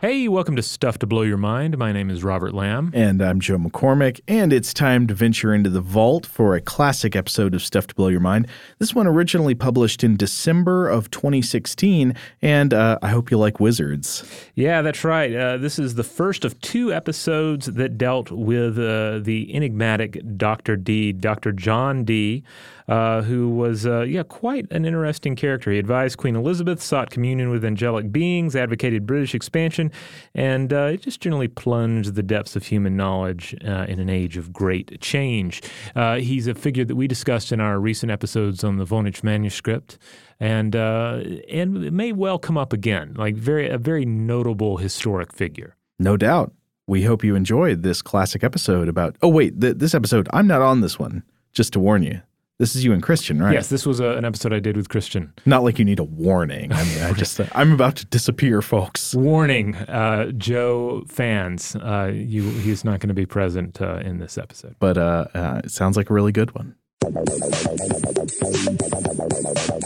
Hey, welcome to Stuff to Blow Your Mind. My name is Robert Lamb. And I'm Joe McCormick, and it's time to venture into the vault for a classic episode of Stuff to Blow Your Mind. This one originally published in December of 2016, and uh, I hope you like wizards. Yeah, that's right. Uh, this is the first of two episodes that dealt with uh, the enigmatic Dr. Dee, Dr. John Dee uh, who was, uh, yeah, quite an interesting character. He advised Queen Elizabeth, sought communion with angelic beings, advocated British expansion, and uh, just generally plunged the depths of human knowledge uh, in an age of great change. Uh, he's a figure that we discussed in our recent episodes on the Voynich manuscript and uh, and it may well come up again, like very a very notable historic figure. No doubt. We hope you enjoyed this classic episode about. Oh wait, th- this episode I'm not on this one. Just to warn you, this is you and Christian, right? Yes, this was a, an episode I did with Christian. Not like you need a warning. I mean, I just, I'm about to disappear, folks. Warning, uh, Joe fans, uh, you, he's not going to be present uh, in this episode. But uh, uh, it sounds like a really good one.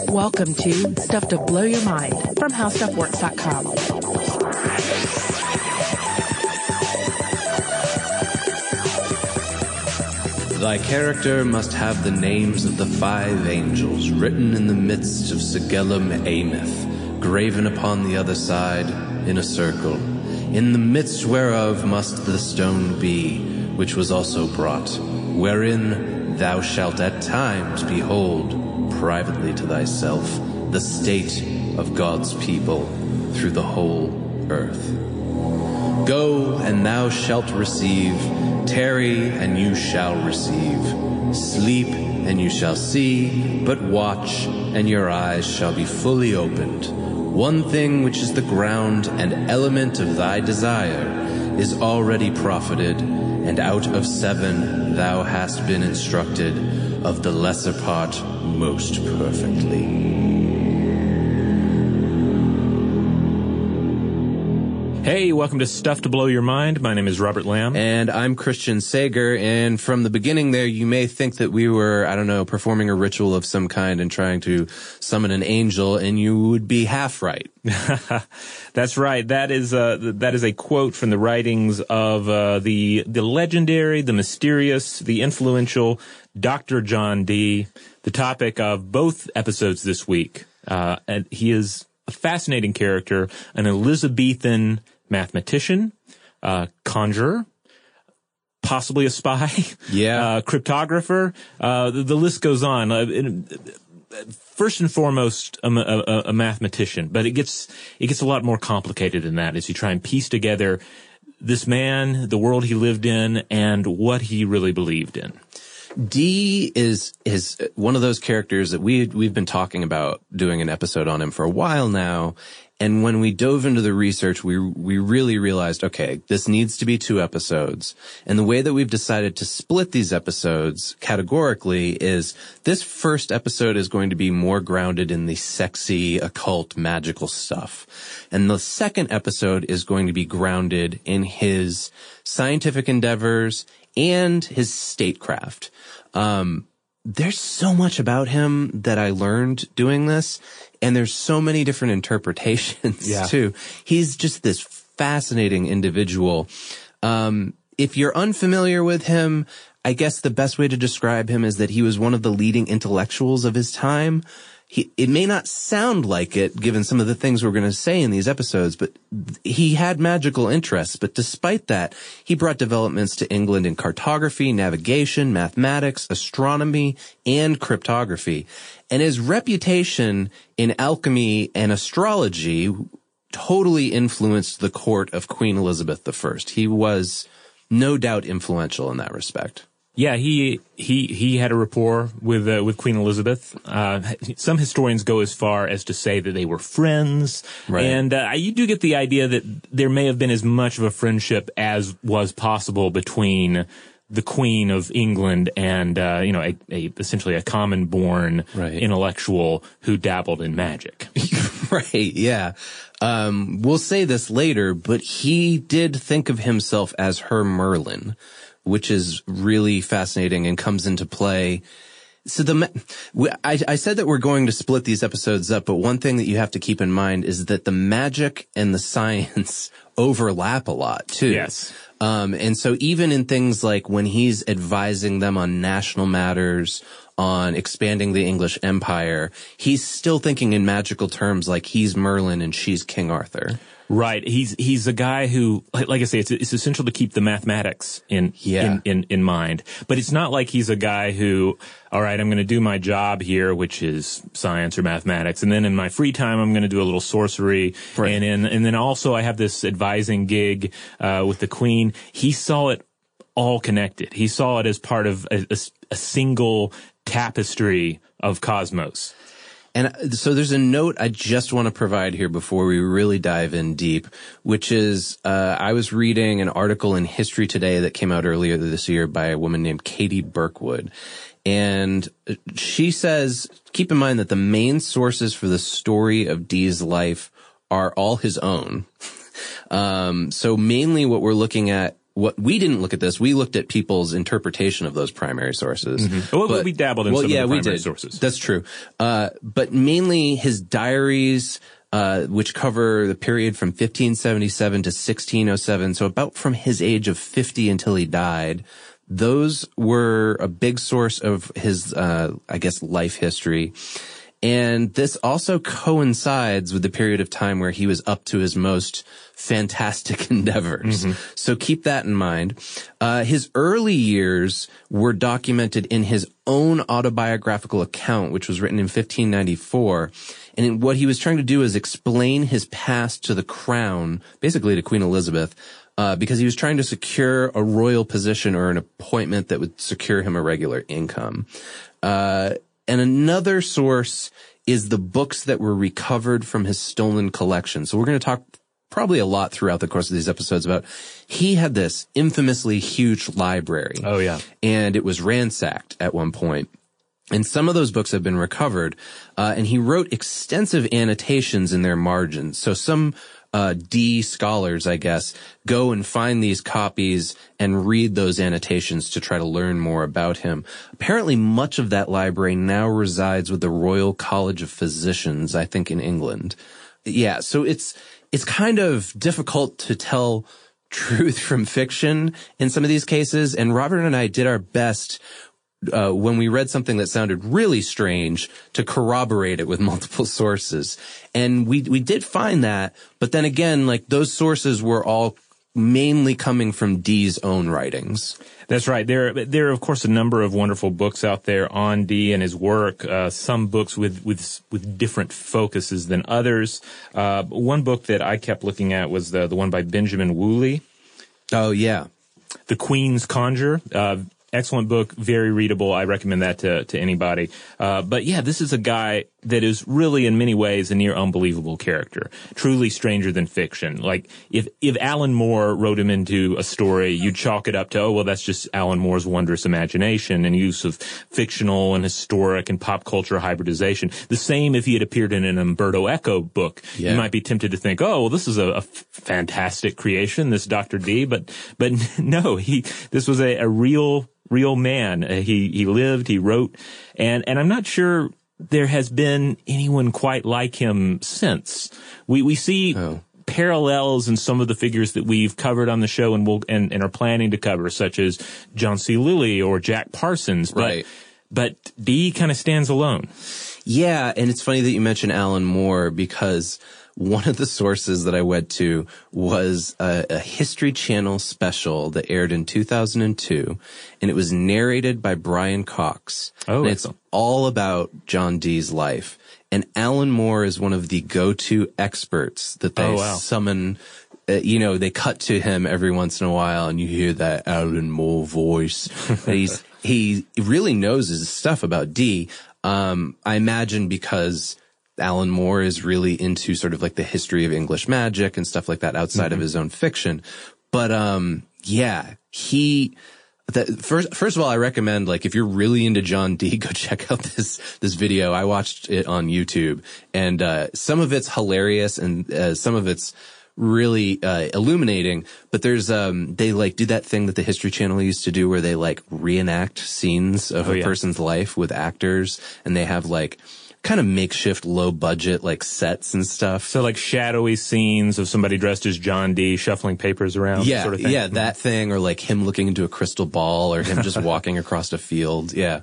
Welcome to Stuff to Blow Your Mind from HowStuffWorks.com. Thy character must have the names of the five angels written in the midst of Sigillum Aemeth, graven upon the other side in a circle, in the midst whereof must the stone be, which was also brought, wherein thou shalt at times behold privately to thyself the state of God's people through the whole earth. Go, and thou shalt receive. Tarry, and you shall receive. Sleep, and you shall see. But watch, and your eyes shall be fully opened. One thing which is the ground and element of thy desire is already profited, and out of seven thou hast been instructed of the lesser part most perfectly. Hey, welcome to Stuff to Blow Your Mind. My name is Robert Lamb. And I'm Christian Sager. And from the beginning there, you may think that we were, I don't know, performing a ritual of some kind and trying to summon an angel, and you would be half right. That's right. That is uh, that is a quote from the writings of uh, the the legendary, the mysterious, the influential Dr. John Dee. The topic of both episodes this week. Uh, and he is a fascinating character, an Elizabethan mathematician, uh, conjurer, possibly a spy, Yeah. uh, cryptographer. Uh, the, the list goes on. Uh, first and foremost, a, a, a mathematician, but it gets it gets a lot more complicated than that as you try and piece together this man, the world he lived in, and what he really believed in. Dee is is one of those characters that we we've been talking about doing an episode on him for a while now. And when we dove into the research, we we really realized, okay, this needs to be two episodes. And the way that we've decided to split these episodes categorically is this first episode is going to be more grounded in the sexy, occult, magical stuff. And the second episode is going to be grounded in his scientific endeavors and his statecraft. Um, there's so much about him that I learned doing this, and there's so many different interpretations Yeah. too. He's just this fascinating individual. Um, if you're unfamiliar with him, I guess the best way to describe him is that he was one of the leading intellectuals of his time. He, it may not sound like it given some of the things we're going to say in these episodes, but he had magical interests. But despite that, he brought developments to England in cartography, navigation, mathematics, astronomy, and cryptography. And his reputation in alchemy and astrology totally influenced the court of Queen Elizabeth I. He was no doubt influential in that respect. Yeah, he he he had a rapport with uh, with Queen Elizabeth. Uh, some historians go as far as to say that they were friends, Right. and uh, you do get the idea that there may have been as much of a friendship as was possible between the Queen of England and uh, you know a, a essentially a common born Right. intellectual who dabbled in magic. right. Yeah. Um, we'll say this later, but he did think of himself as her Merlin, which is really fascinating and comes into play So the, I, I said that we're going to split these episodes up, but one thing that you have to keep in mind is that the magic and the science overlap a lot too. Yes. Um, and so even in things like when he's advising them on national matters, on expanding the English empire, he's still thinking in magical terms like he's Merlin and she's King Arthur. Right. He's he's a guy who, like, I say, it's it's essential to keep the mathematics in Yeah. in, in in mind. But it's not like he's a guy who, all right, I'm going to do my job here, which is science or mathematics, and then in my free time, I'm going to do a little sorcery, Right. and in, and then also I have this advising gig uh, with the Queen. He saw it all connected. He saw it as part of a single tapestry of cosmos. And so there's a note I just want to provide here before we really dive in deep, which is uh, I was reading an article in History Today that came out earlier this year by a woman named Katie Birkwood. And uh, she says, keep in mind that the main sources for the story of Dee's life are all his own. Um, so mainly what we're looking at, what we didn't look at this, we looked at people's interpretation of those primary sources. Well, we dabbled in well, some of the yeah, primary sources. That's true. Uh, but mainly his diaries, uh, which cover the period from 1577 to 1607. So about from his age of 50 until he died. Those were a big source of his, uh, I guess, life history. And this also coincides with the period of time where he was up to his most fantastic endeavors. So keep that in mind. Uh, his early years were documented in his own autobiographical account, which was written in 1594. And what he was trying to do is explain his past to the crown, basically to Queen Elizabeth, uh, because he was trying to secure a royal position or an appointment that would secure him a regular income. Uh, and another source is the books that were recovered from his stolen collection. So we're going to talk probably a lot throughout the course of these episodes about he had this infamously huge library. Oh, yeah. And it was ransacked at one point. And some of those books have been recovered. Uh, and he wrote extensive annotations in their margins. So some uh, Dee scholars, I guess, go and find these copies and read those annotations to try to learn more about him. Apparently, much of that library now resides with the Royal College of Physicians, I think, in England. Yeah, so it's it's kind of difficult to tell truth from fiction in some of these cases. And Robert and I did our best uh, when we read something that sounded really strange to corroborate it with multiple sources. And we, we did find that, but then again, like those sources were all mainly coming from Dee's own writings. That's right. There, there are of course a number of wonderful books out there on Dee and his work. Uh, some books with with with different focuses than others. Uh, one book that I kept looking at was the the one by Benjamin Woolley, Oh, yeah. The Queen's Conjuror. Uh, excellent book, very readable. I recommend that to to anybody. Uh, but yeah, this is a guy that is really in many ways a near unbelievable character, truly stranger than fiction. Like if if Alan Moore wrote him into a story, you'd chalk it up to oh well, that's just Alan Moore's wondrous imagination and use of fictional and historic and pop culture hybridization. The same if he had appeared in an Umberto Eco book, Yeah. you might be tempted to think, oh well, this is a, a f- fantastic creation, this Doctor Dee. But but no, he this was a, a real real man. Uh, he he lived, he wrote, and and I'm not sure there has been anyone quite like him since. We we see Oh. parallels in some of the figures that we've covered on the show and will and, and are planning to cover, such as John C. Lilly or Jack Parsons. But, Right. But Dee kind of stands alone. Yeah, and it's funny that you mentioned Alan Moore because one of the sources that I went to was a, a History Channel special that aired in 2002, and it was narrated by Brian Cox. Oh, and it's all about John Dee's life. And Alan Moore is one of the go-to experts that they Oh, wow. summon. Uh, you know, they cut to him every once in a while, and you hear that Alan Moore voice. He's he really knows his stuff about Dee. Um, I imagine because Alan Moore is really into sort of like the history of English magic and stuff like that outside of his own fiction. But um, yeah, he. The, first, first of all, I recommend like if you're really into John Dee, go check out this this video. I watched it on YouTube, and uh, some of it's hilarious, and uh, some of it's really uh, illuminating. But there's um they like do that thing that the History Channel used to do where they like reenact scenes of Oh, a yeah. person's life with actors, and they have like kind of makeshift low budget like sets and stuff. So like shadowy scenes of somebody dressed as John Dee shuffling papers around. yeah, sort of thing. yeah, mm-hmm. that thing, or like him looking into a crystal ball, or him just walking across a field. Yeah.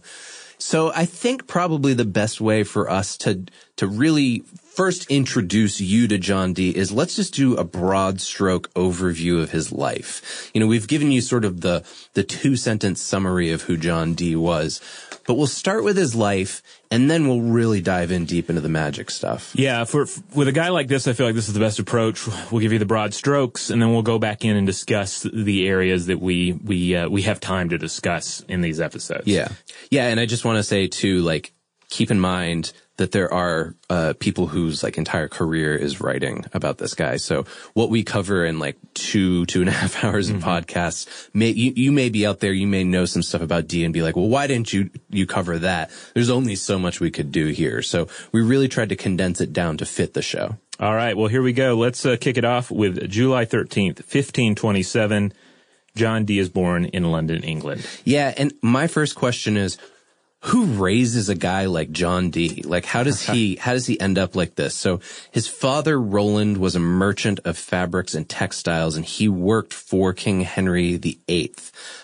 So I think probably the best way for us to to really first introduce you to John Dee is let's just do a broad stroke overview of his life. You know, we've given you sort of the the two sentence summary of who John Dee was, but we'll start with his life and then we'll really dive in deep into the magic stuff. Yeah, for, f with a guy like this, I feel like this is the best approach. We'll give you the broad strokes, and then we'll go back in and discuss the areas that we we uh, we have time to discuss in these episodes. Yeah. Yeah. And I just want to say too, like, keep in mind that there are uh, people whose like entire career is writing about this guy. So what we cover in like two, two and a half hours of podcasts, may, you, you may be out there, you may know some stuff about Dee and be like, well, why didn't you, you cover that? There's only so much we could do here. So we really tried to condense it down to fit the show. All right. Well, here we go. Let's uh, kick it off with July thirteenth, fifteen twenty-seven. John Dee is born in London, England. Yeah, and my first question is who raises a guy like John Dee? Like how does he how does he end up like this? So his father Roland was a merchant of fabrics and textiles and he worked for King Henry VIII.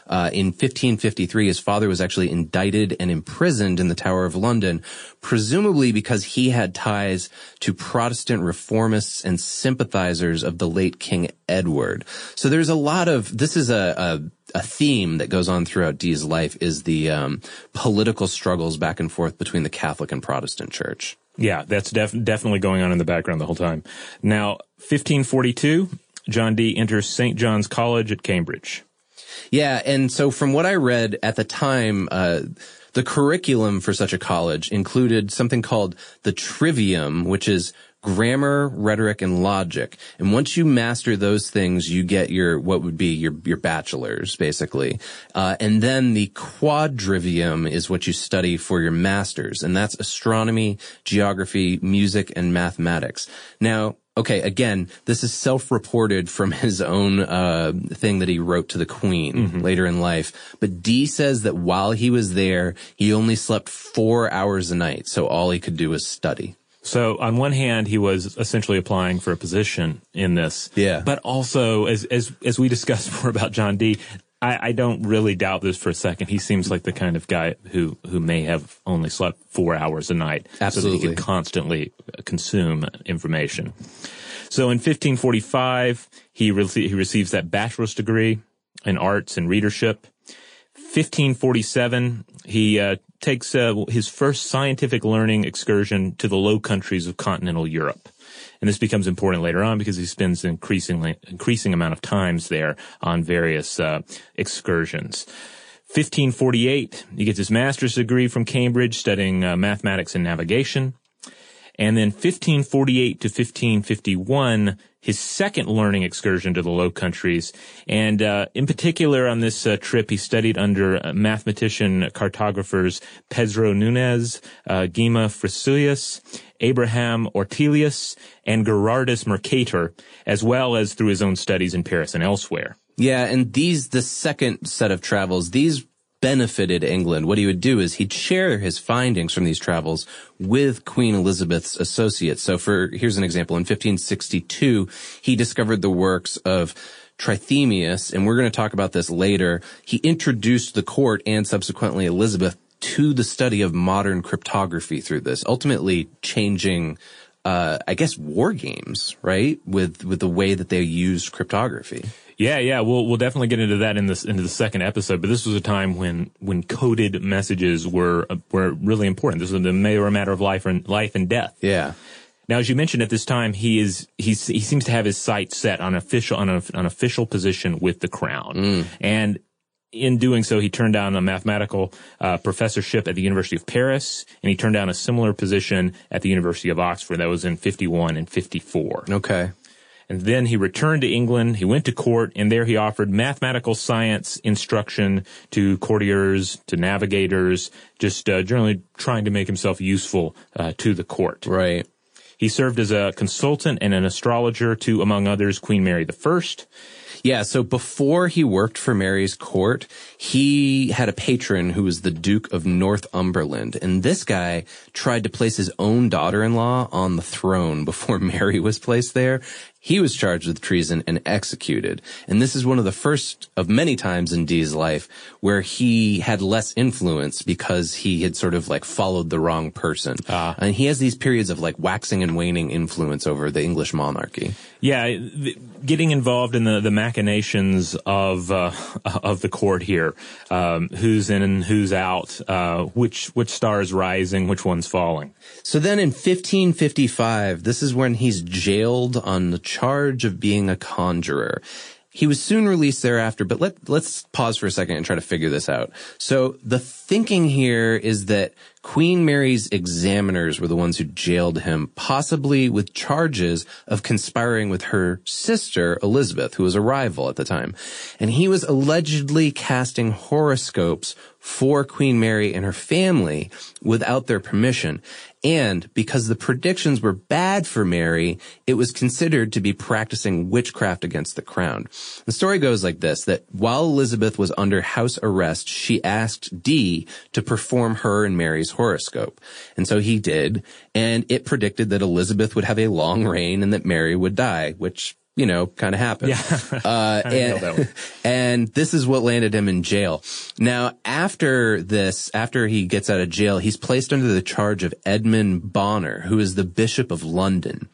Uh, in 1553 his father was actually indicted and imprisoned in the Tower of London presumably because he had ties to Protestant reformists and sympathizers of the late King Edward. So there's a lot of this is a, a theme that goes on throughout Dee's life is the um, political struggles back and forth between the Catholic and Protestant Church. Yeah, that's def- definitely going on in the background the whole time. Now, 1542, John Dee enters St. John's College at Cambridge. Yeah, and so from what I read at the time, uh, the curriculum for such a college included something called the Trivium, which is grammar, rhetoric, and logic. And once you master those things, you get your what would be your your bachelor's, basically. Uh, and then the quadrivium is what you study for your master's, and that's astronomy, geography, music, and mathematics. Now. Okay, again, this is self-reported from his own uh, thing that he wrote to the Queen later in life. But Dee says that while he was there, he only slept four hours a night, so all he could do was study. So on one hand, he was essentially applying for a position in this. Yeah. But also, as as as we discussed more about John Dee, I, I don't really doubt this for a second. He seems like the kind of guy who who may have only slept four hours a night, Absolutely. so that he could constantly consume information. So in 1545, he re- he receives that bachelor's degree in arts and readership. 1547, he uh, takes uh, his first scientific learning excursion to the Low Countries of continental Europe. And this becomes important later on because he spends an increasingly increasing amount of times there on various uh, excursions. 1548, he gets his master's degree from Cambridge studying uh, mathematics and navigation. And then 1548 to 1551, his second learning excursion to the Low Countries. And uh, in particular, on this uh, trip, he studied under uh, mathematician cartographers Pedro Nunez, uh, Gemma Frisius, Abraham Ortelius, and Gerardus Mercator, as well as through his own studies in Paris and elsewhere. Yeah, and these, the second set of travels, these benefited England. What he would do is he'd share his findings from these travels with Queen Elizabeth's associates. So for, here's an example. In 1562, he discovered the works of Trithemius, and we're going to talk about this later. He introduced the court and subsequently Elizabeth to the study of modern cryptography through this, ultimately changing uh, I guess war games, right? With with the way that they used cryptography. Yeah, yeah, we'll we'll definitely get into that in this into the second episode. But this was a time when when coded messages were uh, were really important. This was a, they were a matter of life and life and death. Yeah. Now, as you mentioned, at this time, he is he's he seems to have his sights set on official on a, an official position with the crown, and in doing so, he turned down a mathematical uh, professorship at the University of Paris, and he turned down a similar position at the University of Oxford. That was in fifty one and fifty four. Okay. And then he returned to England. He went to court, and there he offered mathematical science instruction to courtiers, to navigators, just uh, generally trying to make himself useful uh, to the court. Right. He served as a consultant and an astrologer to, among others, Queen Mary I. Yeah, so before he worked for Mary's court, he had a patron who was the Duke of Northumberland, and this guy tried to place his own daughter-in-law on the throne before Mary was placed there. He was charged with treason and executed. And this is one of the first of many times in Dee's life where he had less influence because he had sort of like followed the wrong person. Ah. And he has these periods of like waxing and waning influence over the English monarchy. Yeah, th- getting involved in the, the machinations of uh, of the court here, um, who's in and who's out, uh, which which star is rising, which one's falling. So then in 1555, this is when he's jailed on the charge of being a conjurer. He was soon released thereafter, but let, let's pause for a second and try to figure this out. So the thinking here is that Queen Mary's examiners were the ones who jailed him, possibly with charges of conspiring with her sister, Elizabeth, who was a rival at the time. And he was allegedly casting horoscopes for Queen Mary and her family without their permission. And because the predictions were bad for Mary, it was considered to be practicing witchcraft against the crown. The story goes like this, that while Elizabeth was under house arrest, she asked Dee to perform her and Mary's horoscope. And so he did, and it predicted that Elizabeth would have a long reign and that Mary would die, which you know, kind of happened. Yeah. Uh, nailed that one. and, and this is what landed him in jail. Now, after this, after he gets out of jail, he's placed under the charge of Edmund Bonner, who is the Bishop of London.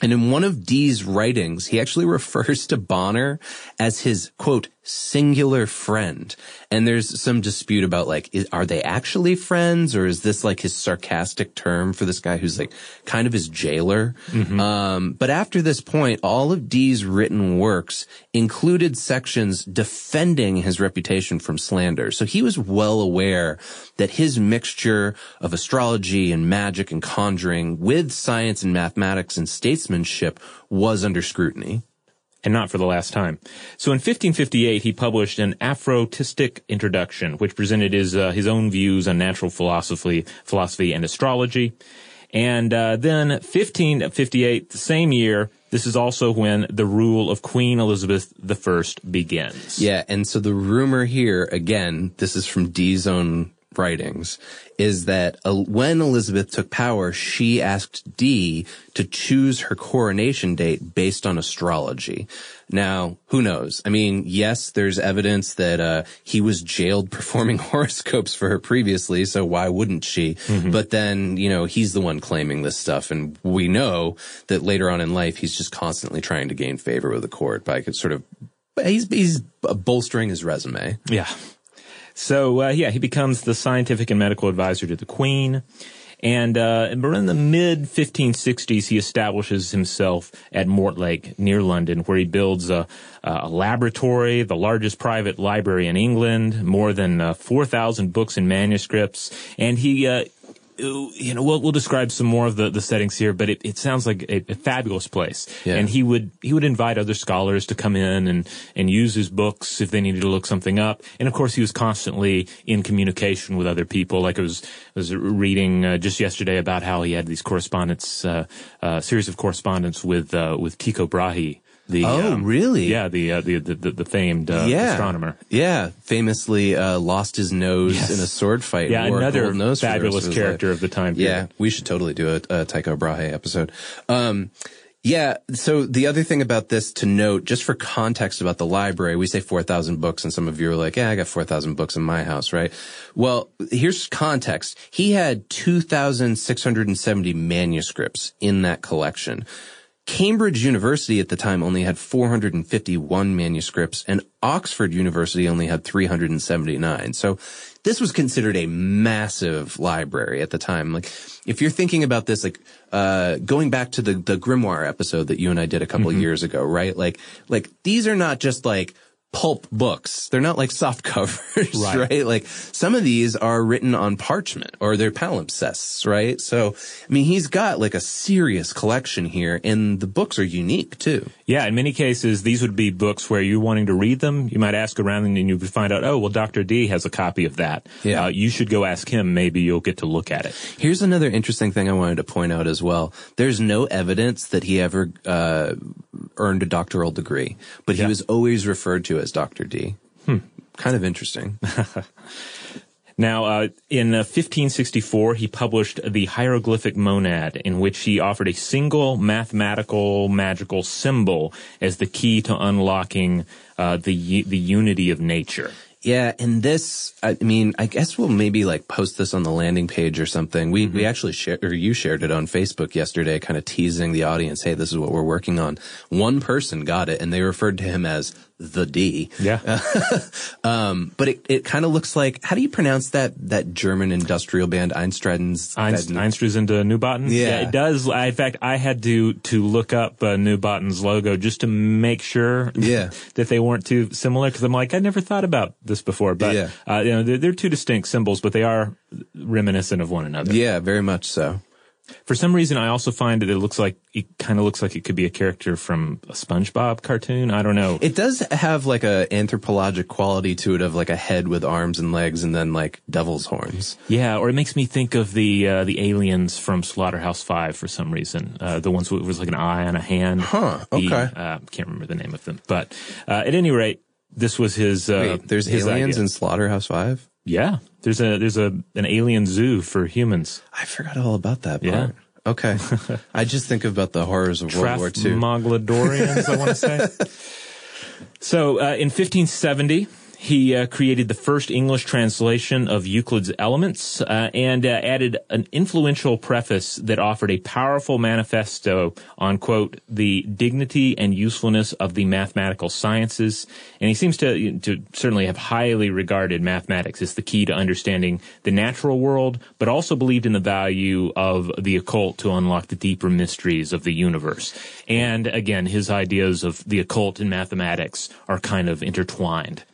And in one of Dee's writings, he actually refers to Bonner as his quote, singular friend. And there's some dispute about like, is, are they actually friends or is this like his sarcastic term for this guy who's like kind of his jailer? Um, but after this point, all of Dee's written works included sections defending his reputation from slander. So he was well aware that his mixture of astrology and magic and conjuring with science and mathematics and statesmanship was under scrutiny. And not for the last time. So in 1558, he published an Aphoristic Introduction, which presented his uh, his own views on natural philosophy, philosophy and astrology. And uh, then 1558, the same year, this is also when the rule of Queen Elizabeth I begins. Yeah, and so the rumor here, again, this is from Dee's own writings, is that uh, when Elizabeth took power, she asked Dee to choose her coronation date based on astrology. Now, who knows? I mean, yes, there's evidence that uh, he was jailed performing horoscopes for her previously, so why wouldn't she? But then, you know, he's the one claiming this stuff, and we know that later on in life, he's just constantly trying to gain favor with the court by sort of he's he's bolstering his resume. Yeah. So uh, yeah, he becomes the scientific and medical advisor to the Queen. And uh, in the mid 1560s, he establishes himself at Mortlake near London, where he builds a, a laboratory, the largest private library in England, more than uh, 4,000 books and manuscripts. And he, uh, you know, we'll, we'll describe some more of the, the settings here, but it, it sounds like a, a fabulous place. Yeah. And he would he would invite other scholars to come in and and use his books if they needed to look something up. And of course, he was constantly in communication with other people. Like I was was reading uh, just yesterday about how he had these correspondence uh, uh, series of correspondence with uh, with Tycho Brahe. The, Oh, um, really? Yeah, the, uh, the, the the famed uh, yeah. astronomer. Yeah, famously uh, lost his nose Yes. in a sword fight. Yeah, and wore a another nose for the rest fabulous of character life. of the time Yeah, we should totally do a, a Tycho Brahe episode. Um, yeah. So the other thing about this to note, just for context about the library, we say 4,000 books and some of you are like, yeah, I got 4,000 books in my house, right? Well, here's context. He had 2,670 manuscripts in that collection. Cambridge University at the time only had 451 manuscripts and Oxford University only had 379. So this was considered a massive library at the time. Like if you're thinking about this, like, uh, going back to the, the grimoire episode that you and I did a couple of years ago, right? Like, like these are not just like, pulp books. They're not like soft covers, Right. right? Like some of these are written on parchment or they're palimpsests, right? So, I mean, he's got like a serious collection here and the books are unique too. Yeah, in many cases, these would be books where you're wanting to read them. You might ask around and you would find out, oh, well, Dr. Dee has a copy of that. Yeah. Uh, you should go ask him. Maybe you'll get to look at it. Here's another interesting thing I wanted to point out as well. There's no evidence that he ever uh, earned a doctoral degree, but he Yeah. was always referred to as Dr. Dee. Kind of interesting. Now, uh, in uh, 1564, he published the Hieroglyphic Monad, in which he offered a single mathematical magical symbol as the key to unlocking uh, the the unity of nature. Yeah, and this, I mean, I guess we'll maybe like post this on the landing page or something. We we actually shared, or you shared it on Facebook yesterday, kind of teasing the audience, hey, this is what we're working on. One person got it, and they referred to him as the Dee. Yeah. Um, but it, it kind of looks like, how do you pronounce that that German industrial band Einstradens? Einst- Einsters into Newbotten. Yeah. it does. I, in fact, I had to to look up uh, Neubauten's logo just to make sure Yeah. that they weren't too similar. Because I'm like, I never thought about this before. But Yeah. uh, you know, they're, they're two distinct symbols, but they are reminiscent of one another. Yeah, very much so. For some reason, I also find that it looks like it kind of looks like it could be a character from a SpongeBob cartoon. I don't know. It does have like a anthropologic quality to it of like a head with arms and legs and then like devil's horns. Yeah, or it makes me think of the uh, the aliens from Slaughterhouse Five for some reason. Uh, the ones with was like an eye and a hand. Huh, The, okay. uh, can't remember the name of them, but uh, at any rate, this was his. Uh, Wait, there's his aliens idea. in Slaughterhouse Five? Yeah, there's a there's a an alien zoo for humans. I forgot all about that part. Yeah. Okay. I just think about the horrors of World War II. Tralfamadorians, I want to say. So, uh, in 1570, he uh, created the first English translation of Euclid's Elements uh, and uh, added an influential preface that offered a powerful manifesto on, quote, the dignity and usefulness of the mathematical sciences. And he seems to, to certainly have highly regarded mathematics as the key to understanding the natural world, but also believed in the value of the occult to unlock the deeper mysteries of the universe. And again, his ideas of the occult and mathematics are kind of intertwined.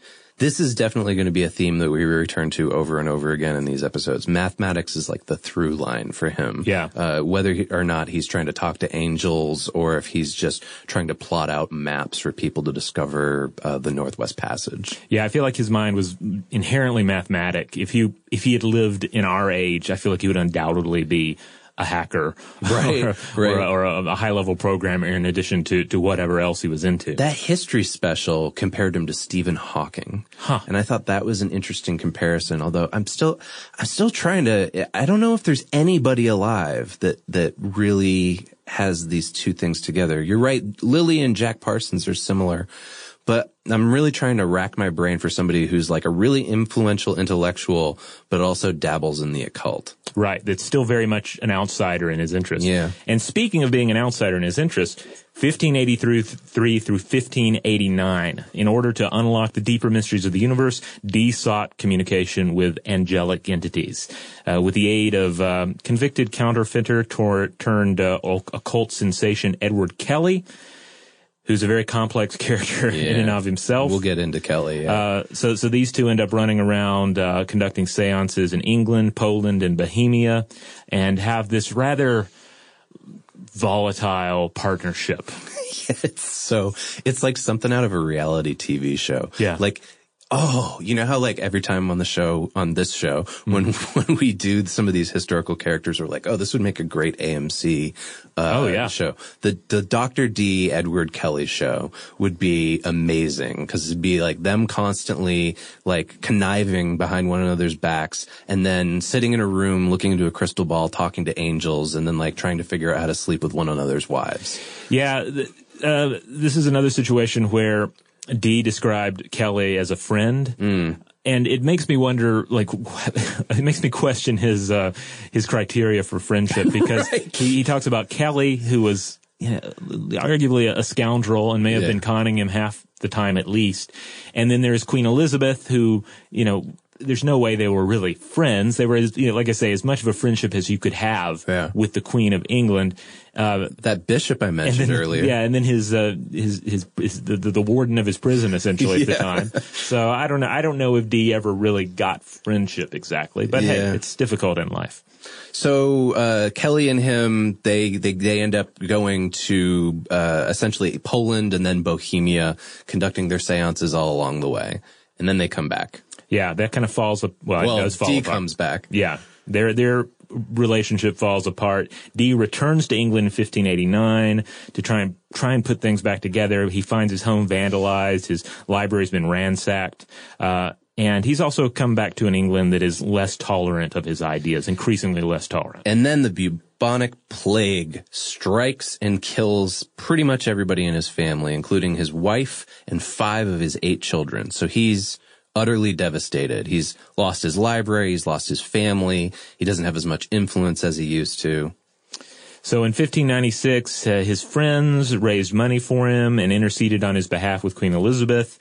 This is definitely going to be a theme that we return to over and over again in these episodes. Mathematics is like the through line for him. Yeah. Uh, whether he, or not he's trying to talk to angels or if he's just trying to plot out maps for people to discover uh, the Northwest Passage. Yeah, I feel like his mind was inherently mathematic. If he if he had lived in our age, I feel like he would undoubtedly be a hacker, Right, or, or, right. a, or a, a high level programmer in addition to to whatever else he was into. That history special compared him to Stephen Hawking. Huh. And I thought that was an interesting comparison, although I'm still, I'm still trying to, I don't know if there's anybody alive that, that really has these two things together. You're right. Lilly and Jack Parsons are similar, but I'm really trying to rack my brain for somebody who's like a really influential intellectual, but also dabbles in the occult. Right. That's still very much an outsider in his interest. Yeah. And speaking of being an outsider in his interest, 1583 through 1589, in order to unlock the deeper mysteries of the universe, Dee sought communication with angelic entities. Uh, with the aid of um, convicted counterfeiter tor- turned uh, occult sensation Edward Kelly, who's a very complex character in and of himself. We'll get into Kelly. Yeah. Uh, so, so these two end up running around uh, conducting seances in England, Poland, and Bohemia, and have this rather volatile partnership. it's so it's like something out of a reality TV show. Yeah. Like oh, you know how like every time on the show on this show when when we do some of these historical characters we're like, oh, this would make a great AMC uh, Oh, yeah. show. The the Dr. D Edward Kelly show would be amazing cuz it'd be like them constantly like conniving behind one another's backs and then sitting in a room looking into a crystal ball talking to angels and then like trying to figure out how to sleep with one another's wives. Yeah, th- uh, this is another situation where Dee described Kelly as a friend. And it makes me wonder, like, it makes me question his uh, his criteria for friendship because he, he talks about Kelly, who was you know, arguably a scoundrel and may have Yeah. been conning him half the time at least. And then there's Queen Elizabeth, who you know there's no way they were really friends. They were, as, you know, like I say, as much of a friendship as you could have Yeah. with the Queen of England. Uh, That bishop I mentioned then, earlier. yeah, and then his uh, his his, his the, the warden of his prison essentially at the time. So I don't know. I don't know if Dee ever really got friendship exactly, but hey, it's difficult in life. So uh, Kelly and him, they, they they end up going to uh, essentially Poland and then Bohemia, conducting their seances all along the way, and then they come back. Yeah, that kind of falls. Well, Well, it does fall Dee apart. comes back. Yeah, their their relationship falls apart. Dee returns to England in 1589 to try and try and put things back together. He finds his home vandalized, his library's been ransacked, uh, and he's also come back to an England that is less tolerant of his ideas, increasingly less tolerant. And then the bubonic plague strikes and kills pretty much everybody in his family, including his wife and five of his eight children. So he's utterly devastated. He's lost his library. He's lost his family. He doesn't have as much influence as he used to. So in 1596, uh, his friends raised money for him and interceded on his behalf with Queen Elizabeth.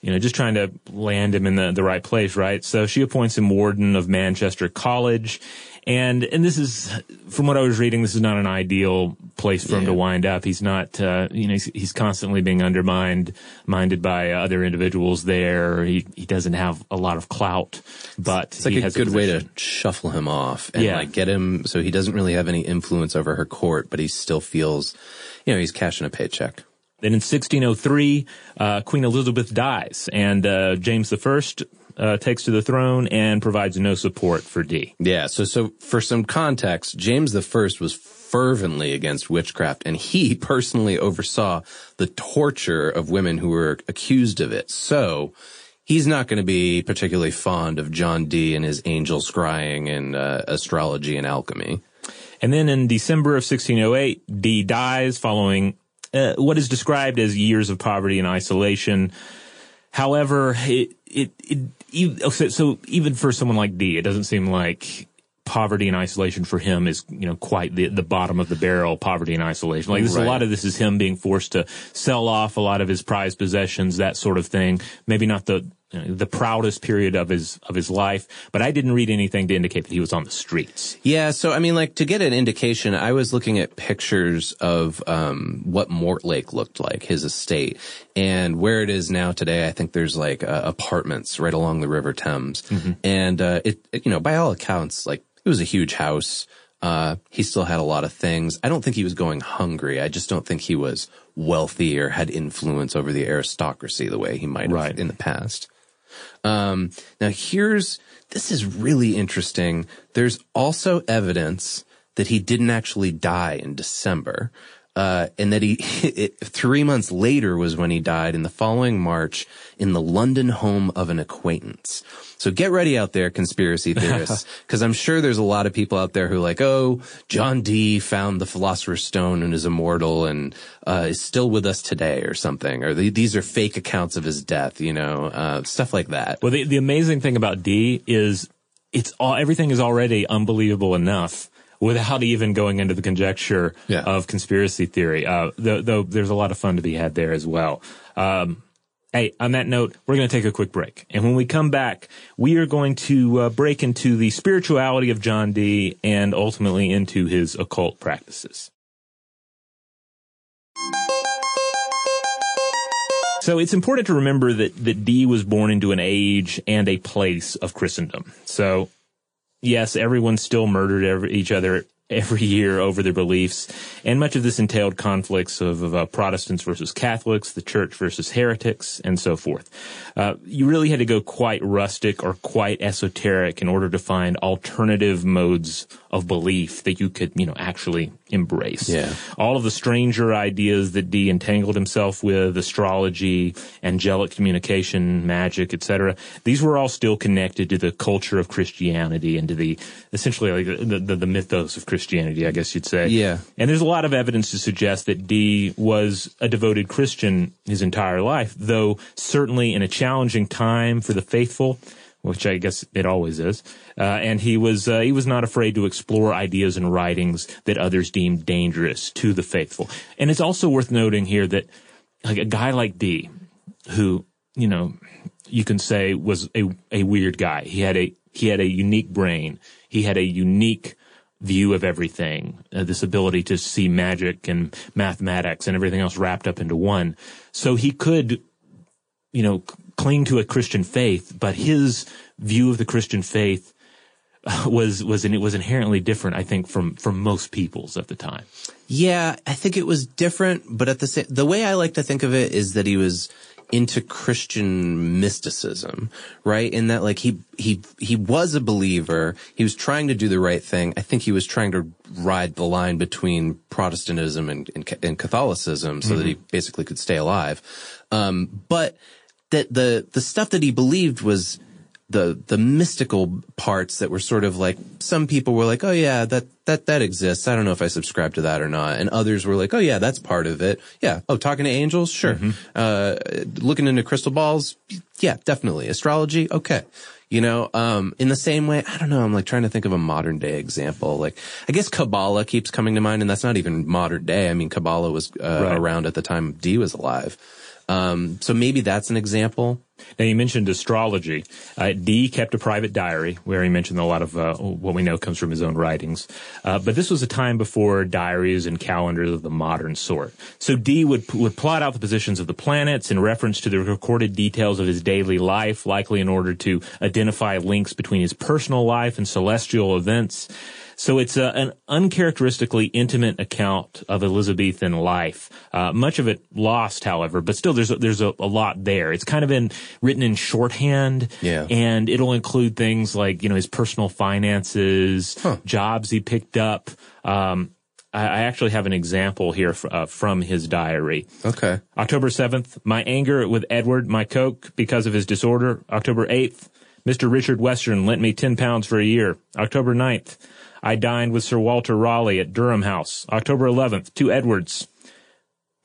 You know, just trying to land him in the, the right place, right? So she appoints him warden of Manchester College. And, and this is, from what I was reading, this is not an ideal place for him to wind up. He's not, uh, you know, he's, he's constantly being undermined, minded by other individuals there. He, he doesn't have a lot of clout, but It's like a good way to shuffle him off and Yeah. like get him so he doesn't really have any influence over her court, but he still feels, you know, he's cashing a paycheck. Then in 1603, uh, Queen Elizabeth dies, and uh, James I uh, takes to the throne and provides no support for Dee. Yeah. So, so for some context, James the First was fervently against witchcraft and he personally oversaw the torture of women who were accused of it. So he's not going to be particularly fond of John Dee and his angel scrying and uh, astrology and alchemy. And then in December of 1608, Dee dies following uh, what is described as years of poverty and isolation. However, it, it, it, e- oh, so, so even for someone like Dee, it doesn't seem like poverty and isolation for him is, you know, quite the, the bottom of the barrel poverty and isolation. Like this, Right. a lot of this is him being forced to sell off a lot of his prized possessions, that sort of thing. Maybe not the, the proudest period of his, of his life, but I didn't read anything to indicate that he was on the streets. Yeah, so I mean, like to get an indication, I was looking at pictures of um, what Mortlake looked like, his estate, and where it is now today. I think there's like uh, apartments right along the River Thames, and uh, it, it, you know, by all accounts, like it was a huge house. Uh, he still had a lot of things. I don't think he was going hungry. I just don't think he was wealthy or had influence over the aristocracy the way he might have Right. in the past. Um, now here's, this is really interesting. There's also evidence that he didn't actually die in December. Uh, and that he, it, three months later was when he died in the following March in the London home of an acquaintance. So get ready out there, conspiracy theorists, because I'm sure there's a lot of people out there who are like, oh, John Dee found the Philosopher's Stone and is immortal and uh, is still with us today or something, or the, these are fake accounts of his death, you know, uh, stuff like that. Well, the, the amazing thing about Dee is it's all, everything is already unbelievable enough without even going into the conjecture Yeah. of conspiracy theory. Uh, though, though there's a lot of fun to be had there as well. Um, hey, on that note, we're going to take a quick break. And when we come back, we are going to uh, break into the spirituality of John Dee and ultimately into his occult practices. So it's important to remember that, that Dee was born into an age and a place of Christendom. So yes, everyone still murdered every, each other every year over their beliefs, and much of this entailed conflicts of, of uh, Protestants versus Catholics, the church versus heretics, and so forth. Uh, you really had to go quite rustic or quite esoteric in order to find alternative modes of belief that you could, you know, actually embrace. Yeah. All of the stranger ideas that Dee entangled himself with, astrology, angelic communication, magic, etc., these were all still connected to the culture of Christianity and to the essentially like the, the, the mythos of Christianity, I guess you'd say. Yeah. And there's a lot of evidence to suggest that Dee was a devoted Christian his entire life, though certainly in a challenging time for the faithful, which I guess it always is. Uh, and he was uh, he was not afraid to explore ideas and writings that others deemed dangerous to the faithful. And it's also worth noting here that like a guy like Dee, who you know, you can say was a, a weird guy. He had a, he had a unique brain. He had a unique view of everything, uh, this ability to see magic and mathematics and everything else wrapped up into one. So he could, you know, cling to a Christian faith, but his view of the Christian faith was was and it was inherently different, I think, from from most people's at the time. Yeah, I think it was different, but at the same, the way I like to think of it is that he was into Christian mysticism, right? In that, like, he, he, he was a believer. He was trying to do the right thing. I think he was trying to ride the line between Protestantism and, and, and Catholicism so mm-hmm. that he mm-hmm. basically could stay alive. Um, but that the, the stuff that he believed was, the the mystical parts that were sort of like some people were like, oh yeah, that that that exists. I don't know if I subscribe to that or not, and others were like, oh yeah, that's part of it. Yeah. Oh, talking to angels, sure. Mm-hmm. Uh, looking into crystal balls, yeah, definitely. Astrology, okay. You know, um, in the same way, I don't know. I'm like trying to think of a modern day example. Like, I guess Kabbalah keeps coming to mind, and that's not even modern day. I mean, Kabbalah was uh, right. around at the time Dee was alive. Um, so maybe that's an example. Now you mentioned astrology. Uh, Dee kept a private diary where he mentioned a lot of uh, what we know comes from his own writings. Uh, but this was a time before diaries and calendars of the modern sort. So Dee would would plot out the positions of the planets in reference to the recorded details of his daily life, likely in order to identify links between his personal life and celestial events. So it's a, an uncharacteristically intimate account of Elizabethan life. Uh, much of it lost, however, but still there's a, there's a, a, lot there. It's kind of been written in shorthand, yeah. and it'll include things like you know his personal finances, huh. jobs he picked up. Um, I actually have an example here uh, from his diary. Okay. October 7th, my anger with Edward, my coke, because of his disorder. October 8th, Mr. Richard Western lent me 10 pounds for a year. October 9th, I dined with Sir Walter Raleigh at Durham House, October 11th, to Edwards,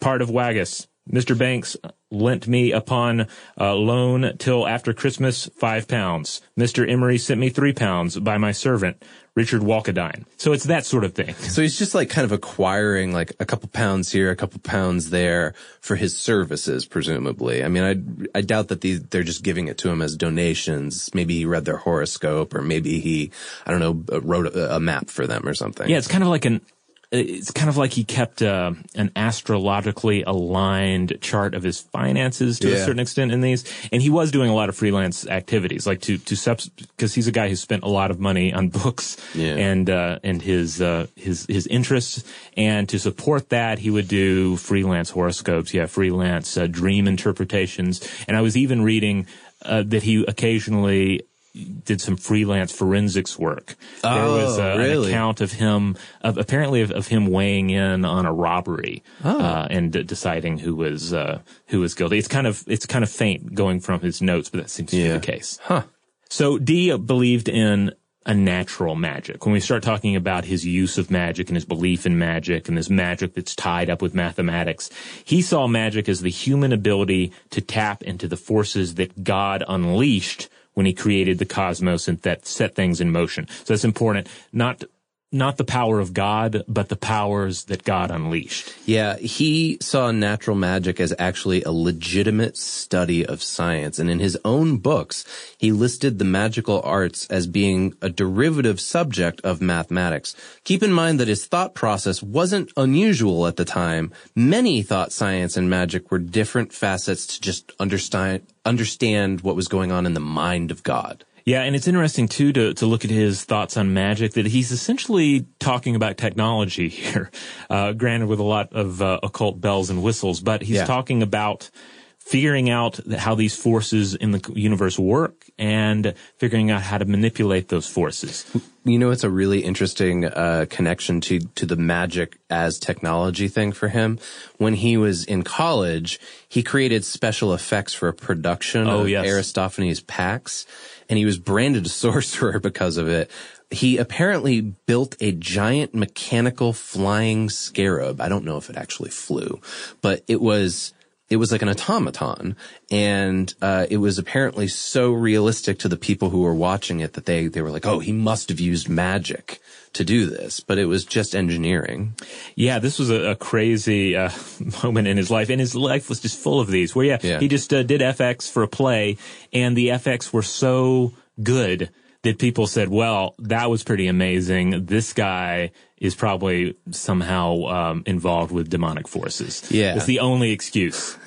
part of Waggas. Mr. Banks lent me upon uh, loan till after Christmas five pounds. Mr. Emery sent me three pounds by my servant. Richard Walkadine. So it's that sort of thing. So he's just like kind of acquiring like a couple pounds here, a couple pounds there for his services, presumably. I mean, I I doubt that these they're just giving it to him as donations. Maybe he read their horoscope, or maybe he I don't know wrote a, a map for them or something. Yeah, it's kind of like an it's kind of like he kept uh, an astrologically aligned chart of his finances to yeah. a certain extent in these, and he was doing a lot of freelance activities, like to to because he's a guy who spent a lot of money on books yeah. and uh, and his uh, his his interests, and to support that, he would do freelance horoscopes, yeah, freelance uh, dream interpretations, and I was even reading. Uh, that he occasionally did some freelance forensics work. Oh, there was uh, really? an account of him, of, apparently of, of, him weighing in on a robbery oh. uh, and d- deciding who was uh, who was guilty. It's kind of it's kind of faint going from his notes, but that seems to yeah. be the case. Huh. So Dee believed in a natural magic. When we start talking about his use of magic and his belief in magic and this magic that's tied up with mathematics, he saw magic as the human ability to tap into the forces that God unleashed when he created the cosmos and that set things in motion. So it's important not not the power of God, but the powers that God unleashed. Yeah, he saw natural magic as actually a legitimate study of science. And in his own books, he listed the magical arts as being a derivative subject of mathematics. Keep in mind that his thought process wasn't unusual at the time. Many thought science and magic were different facets to just understand, understand what was going on in the mind of God. Yeah, and it's interesting too to, to look at his thoughts on magic that he's essentially talking about technology here, uh, granted with a lot of uh, occult bells and whistles, but he's yeah. talking about figuring out how these forces in the universe work and figuring out how to manipulate those forces. You know, it's a really interesting uh, connection to to the magic as technology thing for him. When he was in college, he created special effects for a production oh, of yes. Aristophanes' Pax and he was branded a sorcerer because of it. He apparently built a giant mechanical flying scarab. I don't know if it actually flew, but it was it was like an automaton, and uh, it was apparently so realistic to the people who were watching it that they they were like, "Oh, he must have used magic to do this," but it was just engineering. Yeah, this was a, a crazy uh, moment in his life, and his life was just full of these. Where yeah, Yeah. he just uh, did FX for a play, and the FX were so good that people said, "Well, that was pretty amazing. This guy is probably somehow um, involved with demonic forces." Yeah. it's the only excuse.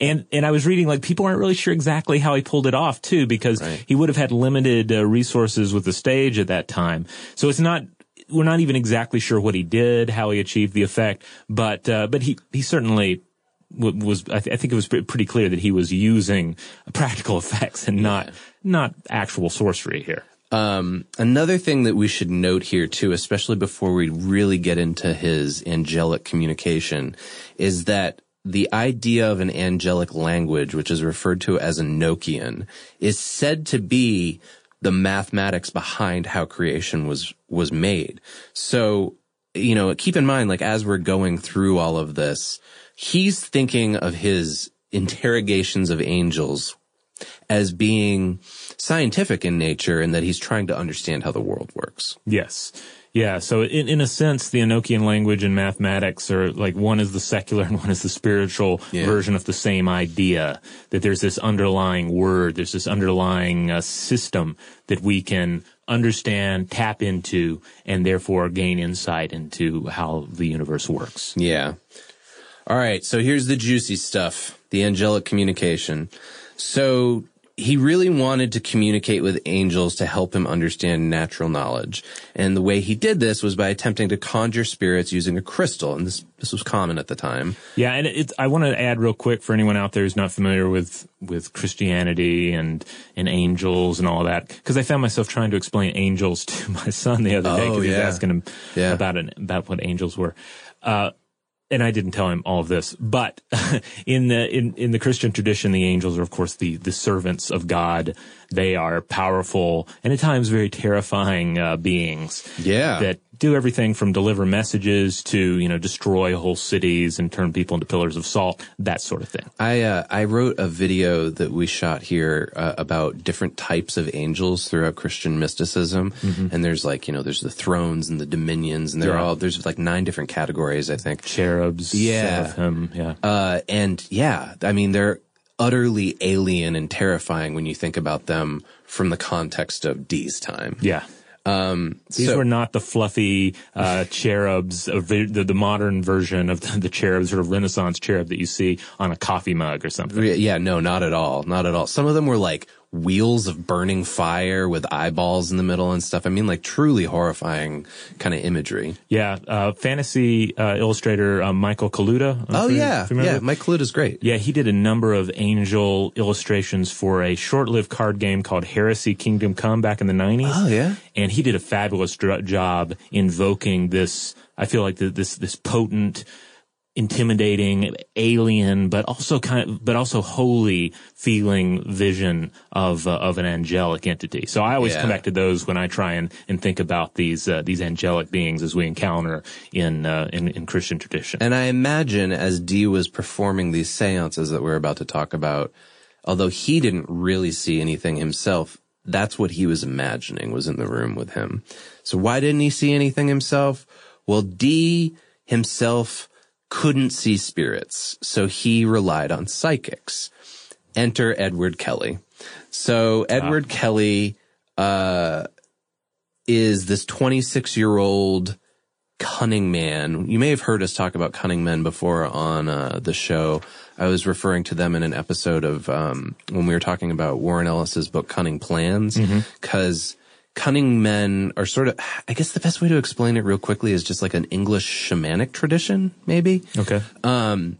And and I was reading like people aren't really sure exactly how he pulled it off too, because Right. he would have had limited uh, resources with the stage at that time. So it's not we're not even exactly sure what he did, how he achieved the effect, but uh, but he he certainly w- was. I, th- I think it was pre- pretty clear that he was using practical effects and not not actual sorcery here. Um, another thing that we should note here too, especially before we really get into his angelic communication, is that the idea of an angelic language, which is referred to as Enochian, is said to be the mathematics behind how creation was was made. So, you know, keep in mind, like as we're going through all of this, he's thinking of his interrogations of angels as being scientific in nature and that he's trying to understand how the world works. Yes. Yeah. So in, in a sense, the Enochian language and mathematics are like one is the secular and one is the spiritual Yeah. version of the same idea. That there's this underlying word, there's this underlying uh, system that we can understand, tap into, and therefore gain insight into how the universe works. Yeah. All right. So here's the juicy stuff. The angelic communication. So he really wanted to communicate with angels to help him understand natural knowledge. And the way he did this was by attempting to conjure spirits using a crystal. And this, this was common at the time. Yeah, and it's, I want to add real quick for anyone out there who's not familiar with, with Christianity and, and angels and all that, because I found myself trying to explain angels to my son the other day Oh, because he was asking him Yeah. about it, about what angels were. Uh, and I didn't tell him all of this, but in the in, in the Christian tradition, the angels are of course the the servants of God. They are powerful and at times very terrifying uh, beings. Yeah. that do everything from deliver messages to you know destroy whole cities and turn people into pillars of salt, that sort of thing. I uh, I wrote a video that we shot here uh, about different types of angels throughout Christian mysticism, and there's like you know there's the thrones and the dominions, and they're Yeah. all there's like nine different categories I think. Cherubs, Yeah. seraphim, yeah. Uh, and yeah, I mean they're utterly alien and terrifying when you think about them from the context of Dee's time. Yeah. Um, These so- were not the fluffy uh, cherubs, of the, the, the modern version of the, the cherub, sort of Renaissance cherub that you see on a coffee mug or something. Yeah, no, not at all. Not at all. Some of them were like wheels of burning fire with eyeballs in the middle and stuff. I mean, like truly horrifying kind of imagery. Yeah, uh, fantasy uh, illustrator uh, Michael Kaluta. Oh familiar- yeah, familiar yeah. Mike Kaluta's great. Yeah, he did a number of angel illustrations for a short-lived card game called Heresy Kingdom Come back in the 90s. Oh, yeah? And he did a fabulous dr- job invoking this, I feel like the, this, this potent, intimidating, alien, but also kind of, but also holy feeling vision of, uh, of an angelic entity. So I always Yeah. come back to those when I try and, and think about these, uh, these angelic beings as we encounter in, uh, in, in Christian tradition. And I imagine as Dee was performing these seances that we're about to talk about, although he didn't really see anything himself, that's what he was imagining was in the room with him. So why didn't he see anything himself? Well, Dee himself couldn't see spirits, so he relied on psychics. Enter Edward Kelly. So Edward Kelly, uh, is this 26 year old cunning man. You may have heard us talk about cunning men before on uh, the show. I was referring to them in an episode of um, when we were talking about Warren Ellis's book Cunning Plans, because cunning men are sort of. I guess the best way to explain it real quickly is just like an English shamanic tradition, maybe. okay. Um,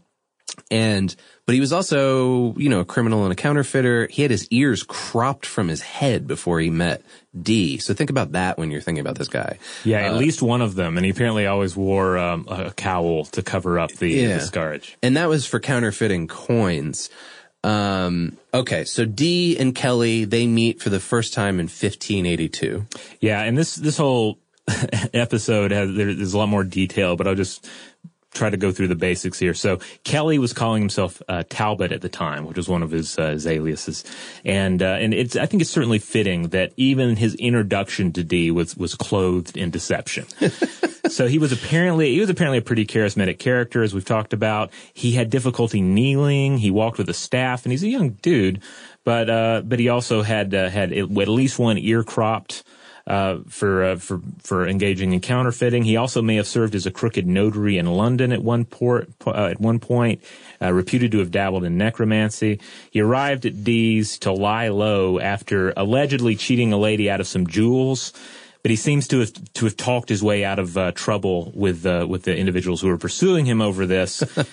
and but he was also, you know, a criminal and a counterfeiter. He had his ears cropped from his head before he met Dee. So think about that when you're thinking about this guy. Yeah, at least one of them, and he apparently always wore um, a cowl to cover up the, Yeah. the scarage. and that was for counterfeiting coins. Um, okay, so Dee and Kelly they meet for the first time in 1582. Yeah, and this this whole episode has there- there's a lot more detail, but I'll just try to go through the basics here. So Kelly was calling himself uh, Talbot at the time, which was one of his, uh, his aliases, and uh, and it's I think it's certainly fitting that even his introduction to Dee was was clothed in deception. so he was apparently he was apparently a pretty charismatic character, as we've talked about. He had difficulty kneeling. He walked with a staff, and he's a young dude, but uh, but he also had uh, had at least one ear cropped uh, for uh, for for engaging in counterfeiting. He also may have served as a crooked notary in London at one port uh, at one point, uh, reputed to have dabbled in necromancy. He arrived at Dee's to lie low after allegedly cheating a lady out of some jewels. But he seems to have to have talked his way out of uh, trouble with uh, with the individuals who were pursuing him over this.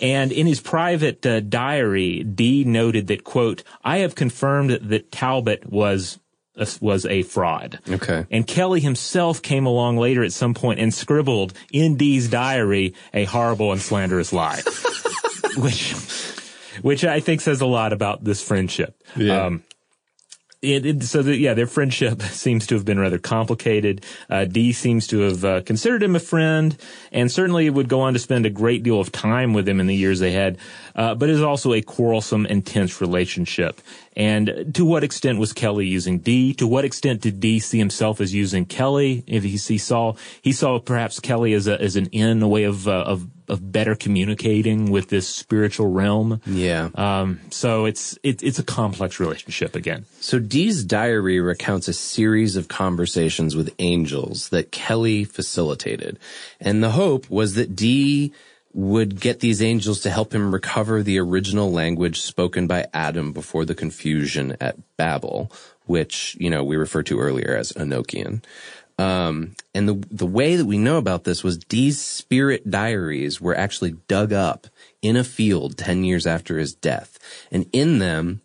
And in his private uh, diary, Dee noted that, quote, I have confirmed that Talbot was was a fraud. Okay. And Kelly himself came along later at some point and scribbled in Dee's diary a horrible and slanderous lie, which, which I think says a lot about this friendship. Yeah. Um, it, it, so that yeah, their friendship seems to have been rather complicated. Uh, Dee seems to have uh, considered him a friend, and certainly would go on to spend a great deal of time with him in the years ahead. Uh, but is also a quarrelsome, intense relationship. And to what extent was Kelly using Dee? To what extent did Dee see himself as using Kelly? If he, he saw he saw perhaps Kelly as a as an in, a way of uh, of of better communicating with this spiritual realm. Yeah. Um, so it's it, it's a complex relationship again. So Dee's diary recounts a series of conversations with angels that Kelly facilitated. And the hope was that Dee would get these angels to help him recover the original language spoken by Adam before the confusion at Babel, which, you know, we referred to earlier as Enochian. Um, and the, the way that we know about this was Dee's spirit diaries were actually dug up in a field 10 years after his death. And in them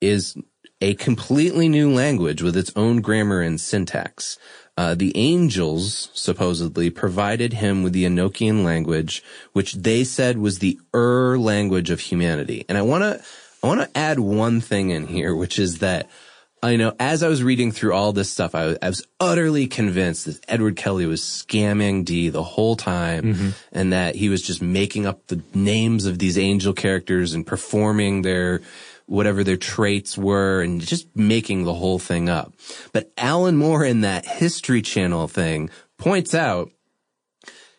is a completely new language with its own grammar and syntax. Uh, the angels supposedly provided him with the Enochian language, which they said was the Ur language of humanity. And I want to, I want to add one thing in here, which is that I know as I was reading through all this stuff, I, I was utterly convinced that Edward Kelly was scamming Dee the whole time mm-hmm. and that he was just making up the names of these angel characters and performing their, whatever their traits were and just making the whole thing up. But Alan Moore in that History Channel thing points out,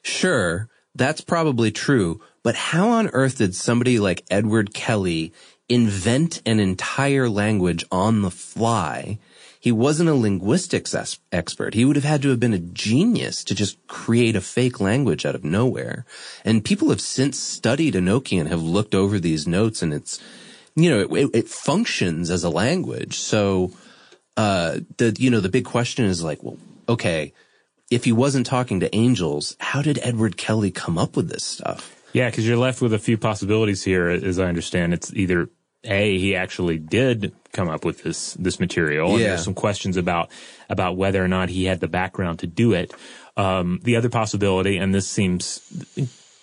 sure, that's probably true, but how on earth did somebody like Edward Kelly invent an entire language on the fly? He wasn't a linguistics expert. He would have had to have been a genius to just create a fake language out of nowhere. And people have since studied Enochian, and have looked over these notes and it's, you know, it, it functions as a language. So, uh, the, you know, the big question is like, well, okay, if he wasn't talking to angels, how did Edward Kelly come up with this stuff? Yeah, because you're left with a few possibilities here, as I understand. It's either a he actually did come up with this this material, and Yeah. there's some questions about about whether or not he had the background to do it. Um, the other possibility, and this seems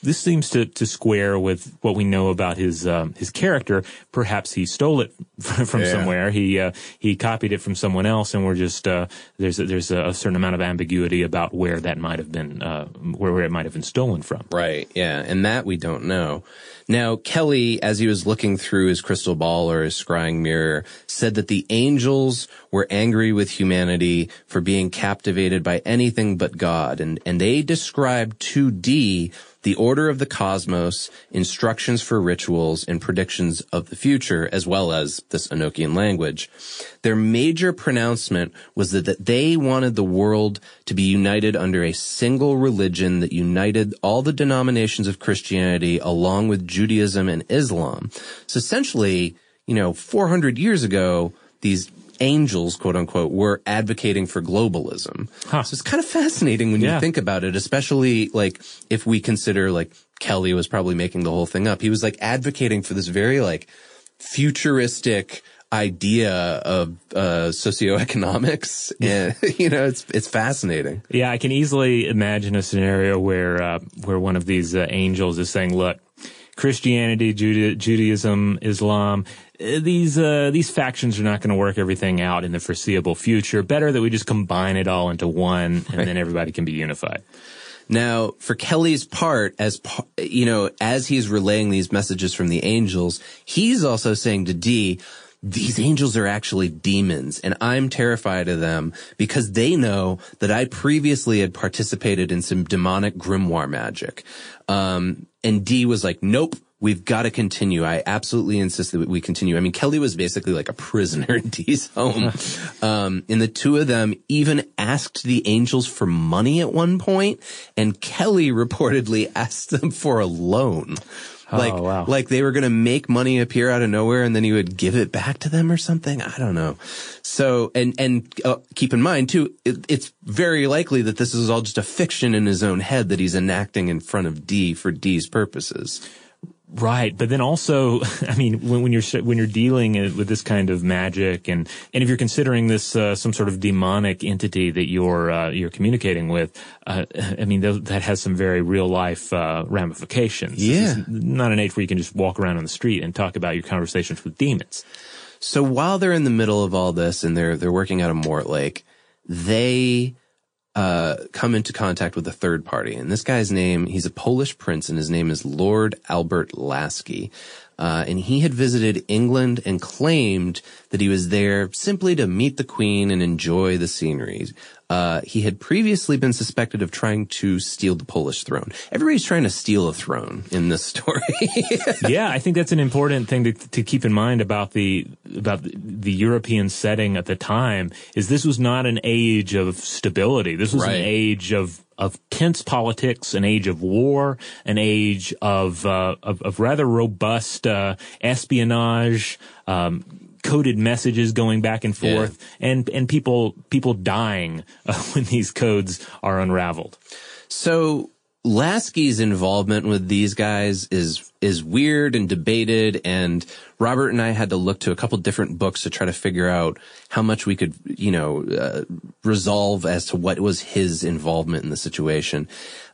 this seems to, to square with what we know about his um, his character. Perhaps he stole it from Yeah. somewhere. He uh, he copied it from someone else, and we're just uh, there's a, there's a certain amount of ambiguity about where that might have been uh, where, where it might have been stolen from. Right. Yeah. And that we don't know. Now, Kelly, as he was looking through his crystal ball or his scrying mirror, said that the angels were angry with humanity for being captivated by anything but God. And, and they described to Dee the order of the cosmos, instructions for rituals, and predictions of the future, as well as this Enochian language. Their major pronouncement was that, that they wanted the world to be united under a single religion that united all the denominations of Christianity along with Judaism and Islam. So essentially, you know, 400 years ago, these angels, quote unquote, were advocating for globalism. Huh. So it's kind of fascinating when Yeah. you think about it, especially like if we consider like Kelly was probably making the whole thing up. He was like advocating for this very like futuristic idea of uh socioeconomics and you know it's it's fascinating Yeah, I can easily imagine a scenario where uh, where one of these uh, angels is saying, "Look, Christianity, Juda- Judaism, Islam, these uh, these factions are not going to work everything out in the foreseeable future. Better that we just combine it all into one, and then everybody can be unified." Now, for Kelly's part, as you know, as he's relaying these messages from the angels, he's also saying to Dee, these angels are actually demons and I'm terrified of them because they know that I previously had participated in some demonic grimoire magic. Um, and Dee was like, nope. We've got to continue. I absolutely insist that we continue. I mean, Kelly was basically like a prisoner in Dee's home. um, and the two of them even asked the angels for money at one point, and Kelly reportedly asked them for a loan. Like, Oh, wow. like they were going to make money appear out of nowhere and then he would give it back to them or something. I don't know. So, and, and uh, keep in mind too, it, it's very likely that this is all just a fiction in his own head that he's enacting in front of Dee for Dee's purposes. Right, but then also, I mean, when, when you're when you're dealing with this kind of magic, and and if you're considering this uh, some sort of demonic entity that you're uh, you're communicating with, uh, I mean, th- that has some very real life uh, ramifications. This Yeah. is not an age where you can just walk around on the street and talk about your conversations with demons. So while they're in the middle of all this and they're they're working out of Mortlake, they uh, come into contact with a third party. And this guy's name, he's a Polish prince, and his name is Lord Albert Lasky. Uh, and he had visited England and claimed that he was there simply to meet the queen and enjoy the scenery. Uh, he had previously been suspected of trying to steal the Polish throne. Everybody's trying to steal a throne in this story. yeah, I think that's an important thing to, to keep in mind about the about the, European setting at the time. Is this was not an age of stability. This was Right. an age of of tense politics, an age of war, an age of uh, of, of rather robust uh, espionage. Um, coded messages going back and Yeah. forth and and people people dying uh, when these codes are unraveled So Lasky's involvement with these guys is is weird and debated and Robert and I had to look to a couple different books to try to figure out how much we could, you know, uh, resolve as to what was his involvement in the situation.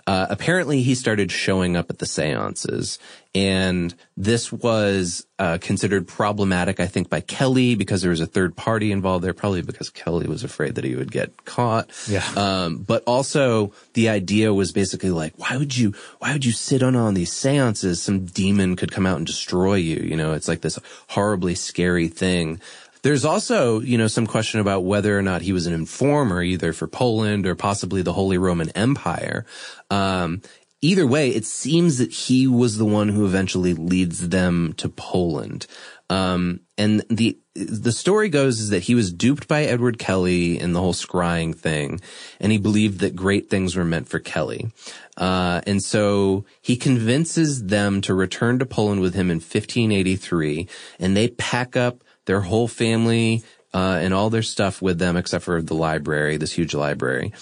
Uh, apparently he started showing up at the seances and this was uh, considered problematic, I think, by Kelly because there was a third party involved there, probably because Kelly was afraid that he would get caught. Yeah. Um, but also the idea was basically like, why would you, why would you sit on on these seances? Some demon could come out and destroy you. You know, it's like this horribly scary thing. There's also, you know, some question about whether or not he was an informer either for Poland or possibly the Holy Roman Empire. Um, either way, it seems that he was the one who eventually leads them to Poland. Um, and the, the story goes is that he was duped by Edward Kelly in the whole scrying thing, and he believed that great things were meant for Kelly. Uh, and so he convinces them to return to Poland with him in 1583, and they pack up their whole family, uh, and all their stuff with them except for the library, this huge library.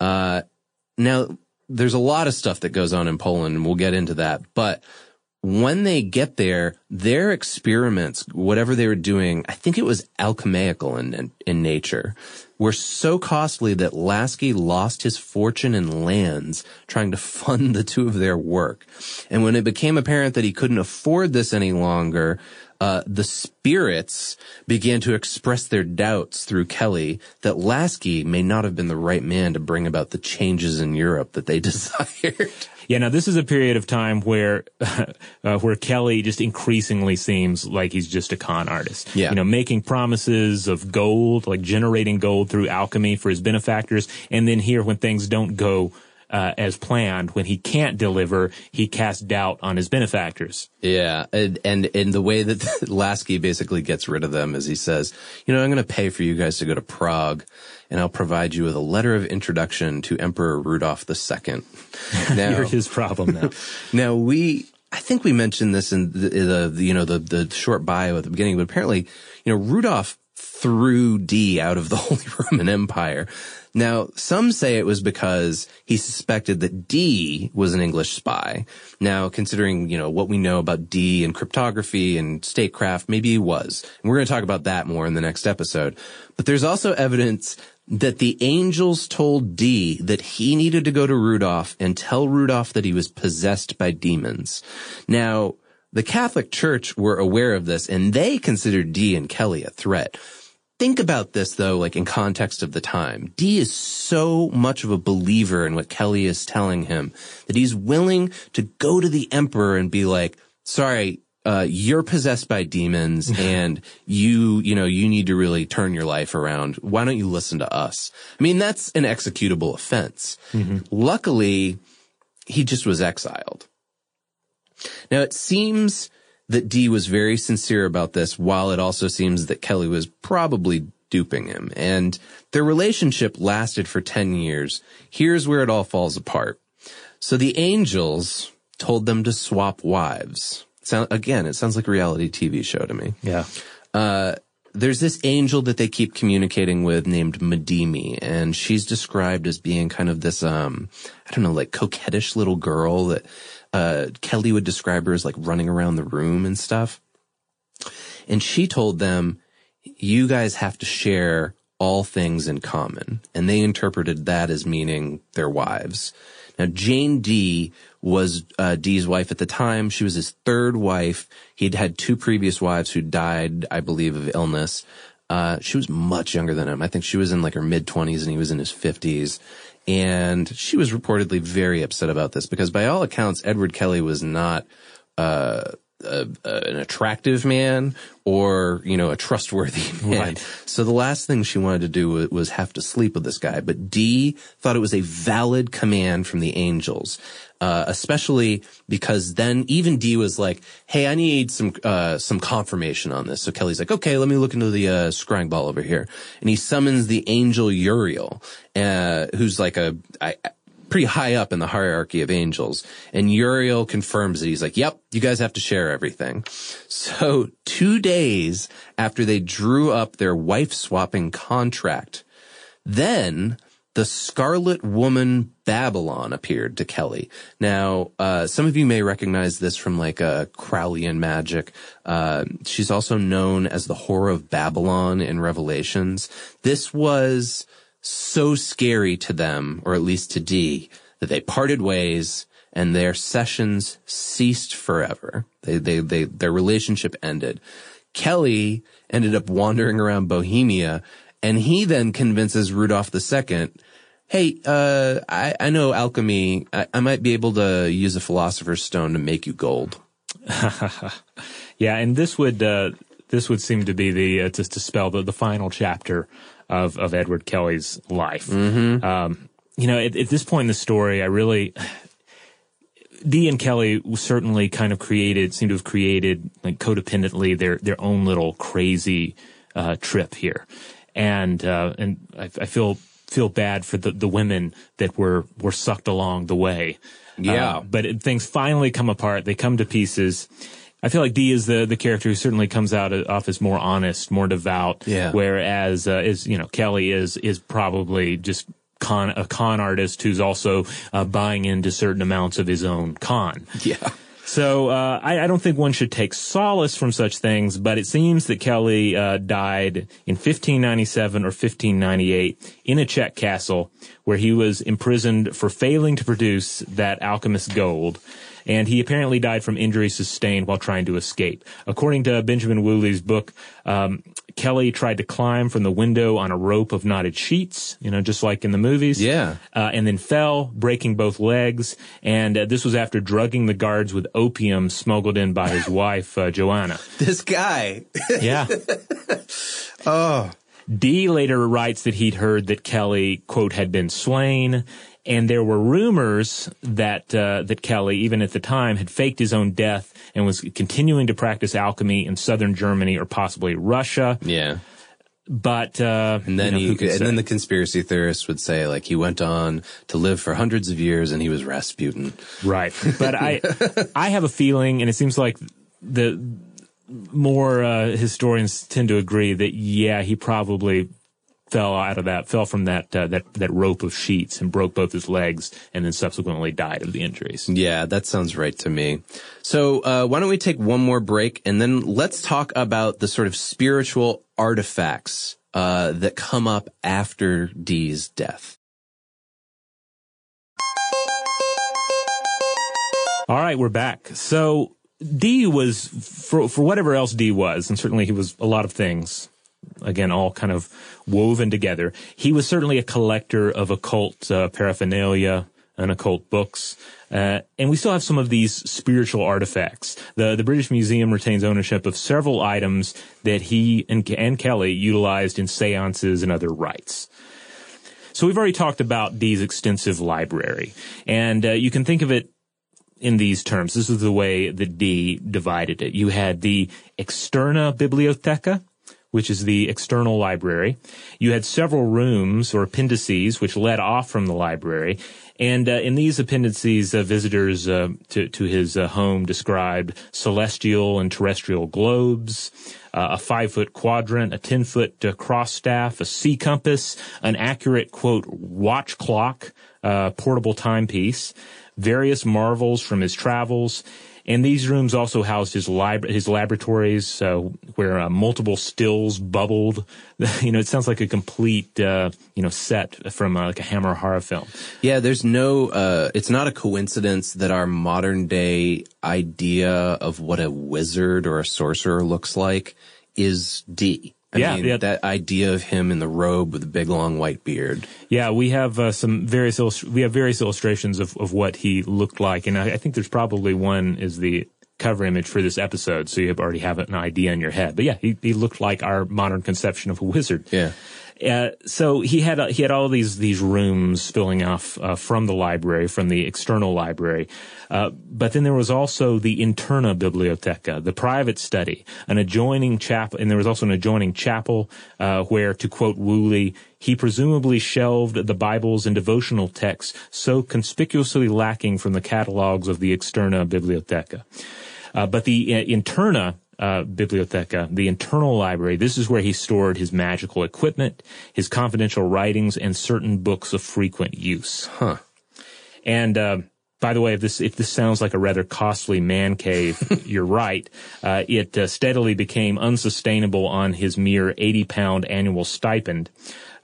Uh, now, there's a lot of stuff that goes on in Poland, and we'll get into that. But when they get there, their experiments, whatever they were doing, I think it was alchemical in, in, in nature, were so costly that Lasky lost his fortune and lands trying to fund the two of their work. And when it became apparent that he couldn't afford this any longer, uh, the spirits began to express their doubts through Kelly that Lasky may not have been the right man to bring about the changes in Europe that they desired. Yeah, now this is a period of time where uh, where Kelly just increasingly seems like he's just a con artist. Yeah. you know, making promises of gold, like generating gold through alchemy for his benefactors, and then here when things don't go uh, as planned, when he can't deliver, he casts doubt on his benefactors. Yeah, and and in the way that Lasky basically gets rid of them is he says, you know, I'm going to pay for you guys to go to Prague, and I'll provide you with a letter of introduction to Emperor Rudolph II. Now, You're his problem now. now we, I think we mentioned this in the, the, the you know the the short bio at the beginning, but apparently, you know, Rudolph threw Dee out of the Holy Roman Empire. Now, some say it was because he suspected that Dee was an English spy. Now, considering, you know, what we know about Dee and cryptography and statecraft, maybe he was. And we're going to talk about that more in the next episode. But there's also evidence that the angels told Dee that he needed to go to Rudolph and tell Rudolph that he was possessed by demons. Now, the Catholic Church were aware of this and they considered Dee and Kelly a threat. think about this though, like in context of the time. Dee is so much of a believer in what Kelly is telling him that he's willing to go to the emperor and be like, sorry, uh, you're possessed by demons and you, you know, you need to really turn your life around. Why don't you listen to us? I mean, that's an executable offense. Luckily, he just was exiled. Now it seems that Dee was very sincere about this, while it also seems that Kelly was probably duping him. And their relationship lasted for 10 years. Here's where it all falls apart. So the angels told them to swap wives. Sound, again, it sounds like a reality TV show to me. Yeah. Uh, there's this angel that they keep communicating with named Madimi, and she's described as being kind of this, um, I don't know, like coquettish little girl that, uh, Kelly would describe her as like running around the room and stuff. And she told them, you guys have to share all things in common. And they interpreted that as meaning their wives. Now, Jane Dee was uh, Dee's wife at the time. She was his third wife. He'd had two previous wives who died, I believe, of illness. Uh, she was much younger than him. I think she was in like her mid twenties and he was in his fifties. And she was reportedly very upset about this because by all accounts, Edward Kelly was not, uh, a, a, an attractive man or, you know, a trustworthy man. Right. So the last thing she wanted to do was, was have to sleep with this guy. But Dee thought it was a valid command from the angels. Uh, especially because then even Dee was like, "Hey, I need some uh, some confirmation on this." So Kelly's like, "Okay, let me look into the uh, scrying ball over here," and he summons the angel Uriel, uh, who's like a I, pretty high up in the hierarchy of angels. And Uriel confirms it. He's like, yep, you guys have to share everything. So two days after they drew up their wife swapping contract, then the Scarlet Woman Babylon appeared to Kelly. Now, uh, some of you may recognize this from like uh, Crowleyan magic. Uh, she's also known as the Whore of Babylon in Revelations. This was so scary to them, or at least to Dee, that they parted ways and their sessions ceased forever. They, they, they, their relationship ended. Kelly ended up wandering around Bohemia and he then convinces Rudolph II, Hey, uh, I, I know alchemy. I, I might be able to use a philosopher's stone to make you gold. Yeah, and this would uh, this would seem to be the uh, to, spell the, the final chapter of of Edward Kelly's life. Um, you know, at, at this point in the story, I really Dee and Kelly certainly kind of created seem to have created like codependently their their own little crazy uh, trip here, and uh, and I, I feel feel bad for the, the women that were were sucked along the way. Yeah. Uh, but it, things finally come apart. They come to pieces. I feel like Dee is the the character who certainly comes out off as more honest, more devout. Yeah. Whereas uh, is you know Kelly is is probably just con a con artist who's also uh, buying into certain amounts of his own con. Yeah. So uh, I, I don't think one should take solace from such things, but it seems that Kelly uh, died in 1597 or 1598 in a Czech castle where he was imprisoned for failing to produce that alchemist gold. And he apparently died from injuries sustained while trying to escape. According to Benjamin Woolley's book, um, Kelly tried to climb from the window on a rope of knotted sheets, you know, just like in the movies. Yeah. Uh, and then fell, breaking both legs. And uh, this was after drugging the guards with opium smuggled in by his wife, uh, Joanna. This guy. Yeah. oh. Dee later writes that he'd heard that Kelly, quote, had been slain. And there were rumors that uh, that Kelly, even at the time, had faked his own death and was continuing to practice alchemy in southern Germany or possibly Russia. Yeah. But uh, And then you know, he, and say? then the conspiracy theorists would say like he went on to live for hundreds of years and he was Rasputin. Right. But I I have a feeling and it seems like the more uh, historians tend to agree that yeah, he probably fell out of that fell from that uh, that that rope of sheets and broke both his legs and then subsequently died of the injuries. Yeah, that sounds right to me. So, uh, why don't we take one more break and then let's talk about the sort of spiritual artifacts, uh, that come up after Dee's death. All right, we're back. So Dee was for for whatever else Dee was, and certainly he was a lot of things again, all kind of woven together. He was certainly a collector of occult uh, paraphernalia and occult books. Uh, and we still have some of these spiritual artifacts. The the British Museum retains ownership of several items that he and, and Kelly utilized in seances and other rites. So we've already talked about Dee's extensive library, and uh, you can think of it in these terms. This is the way that Dee divided it. You had the externa bibliotheca, which is the external library. You had several rooms or appendices which led off from the library. And uh, in these appendices, uh, visitors uh, to, to his uh, home described celestial and terrestrial globes, uh, a five foot quadrant, a 10 foot uh, cross staff, a sea compass, an accurate, quote, watch clock, portable timepiece, various marvels from his travels, and these rooms also housed his lab his laboratories, where uh, multiple stills bubbled. you know, it sounds like a complete uh, you know set from uh, like a Hammer horror film. Yeah, there's no. Uh, it's not a coincidence that our modern day idea of what a wizard or a sorcerer looks like is Dee. I yeah, mean, yeah, that idea of him in the robe with the big long white beard. Yeah, we have uh, some various illust- we have various illustrations of, of what he looked like, and I, I, think there's probably one is the cover image for this episode, so you already have an idea in your head. But yeah, he, he looked like our modern conception of a wizard. Yeah. Uh, so he had uh, he had all these these rooms filling off uh, from the library, from the external library, uh, but then there was also the interna bibliotheca, the private study, an adjoining chapel, and there was also an adjoining chapel uh, where, to quote Woolley, he presumably shelved the Bibles and devotional texts so conspicuously lacking from the catalogs of the externa bibliotheca. but the interna uh, Bibliotheca, the internal library. This is where he stored his magical equipment, his confidential writings, and certain books of frequent use. Huh. And uh, by the way, if this if this sounds like a rather costly man cave, you're right. Uh, it uh, steadily became unsustainable on his mere eighty pound annual stipend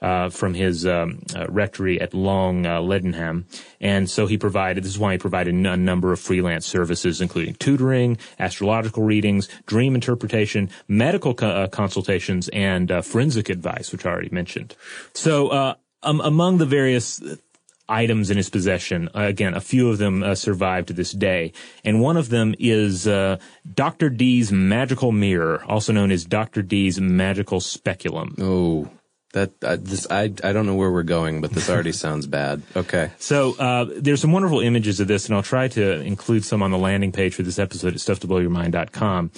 uh, from his um, uh, rectory at Long uh, Leadenham. And so he provided, this is why he provided a number of freelance services, including tutoring, astrological readings, dream interpretation, medical co- uh, consultations, and uh, forensic advice, which I already mentioned. So uh, um, among the various items in his possession. Uh, again, a few of them uh, survive to this day. And one of them is uh, Dr. Dee's magical mirror, also known as Dr. Dee's magical speculum. Oh. That uh, this I I don't know where we're going, but this already sounds bad. Okay. So uh, there's some wonderful images of this, and I'll try to include some on the landing page for this episode at stufftoblowyourmind.com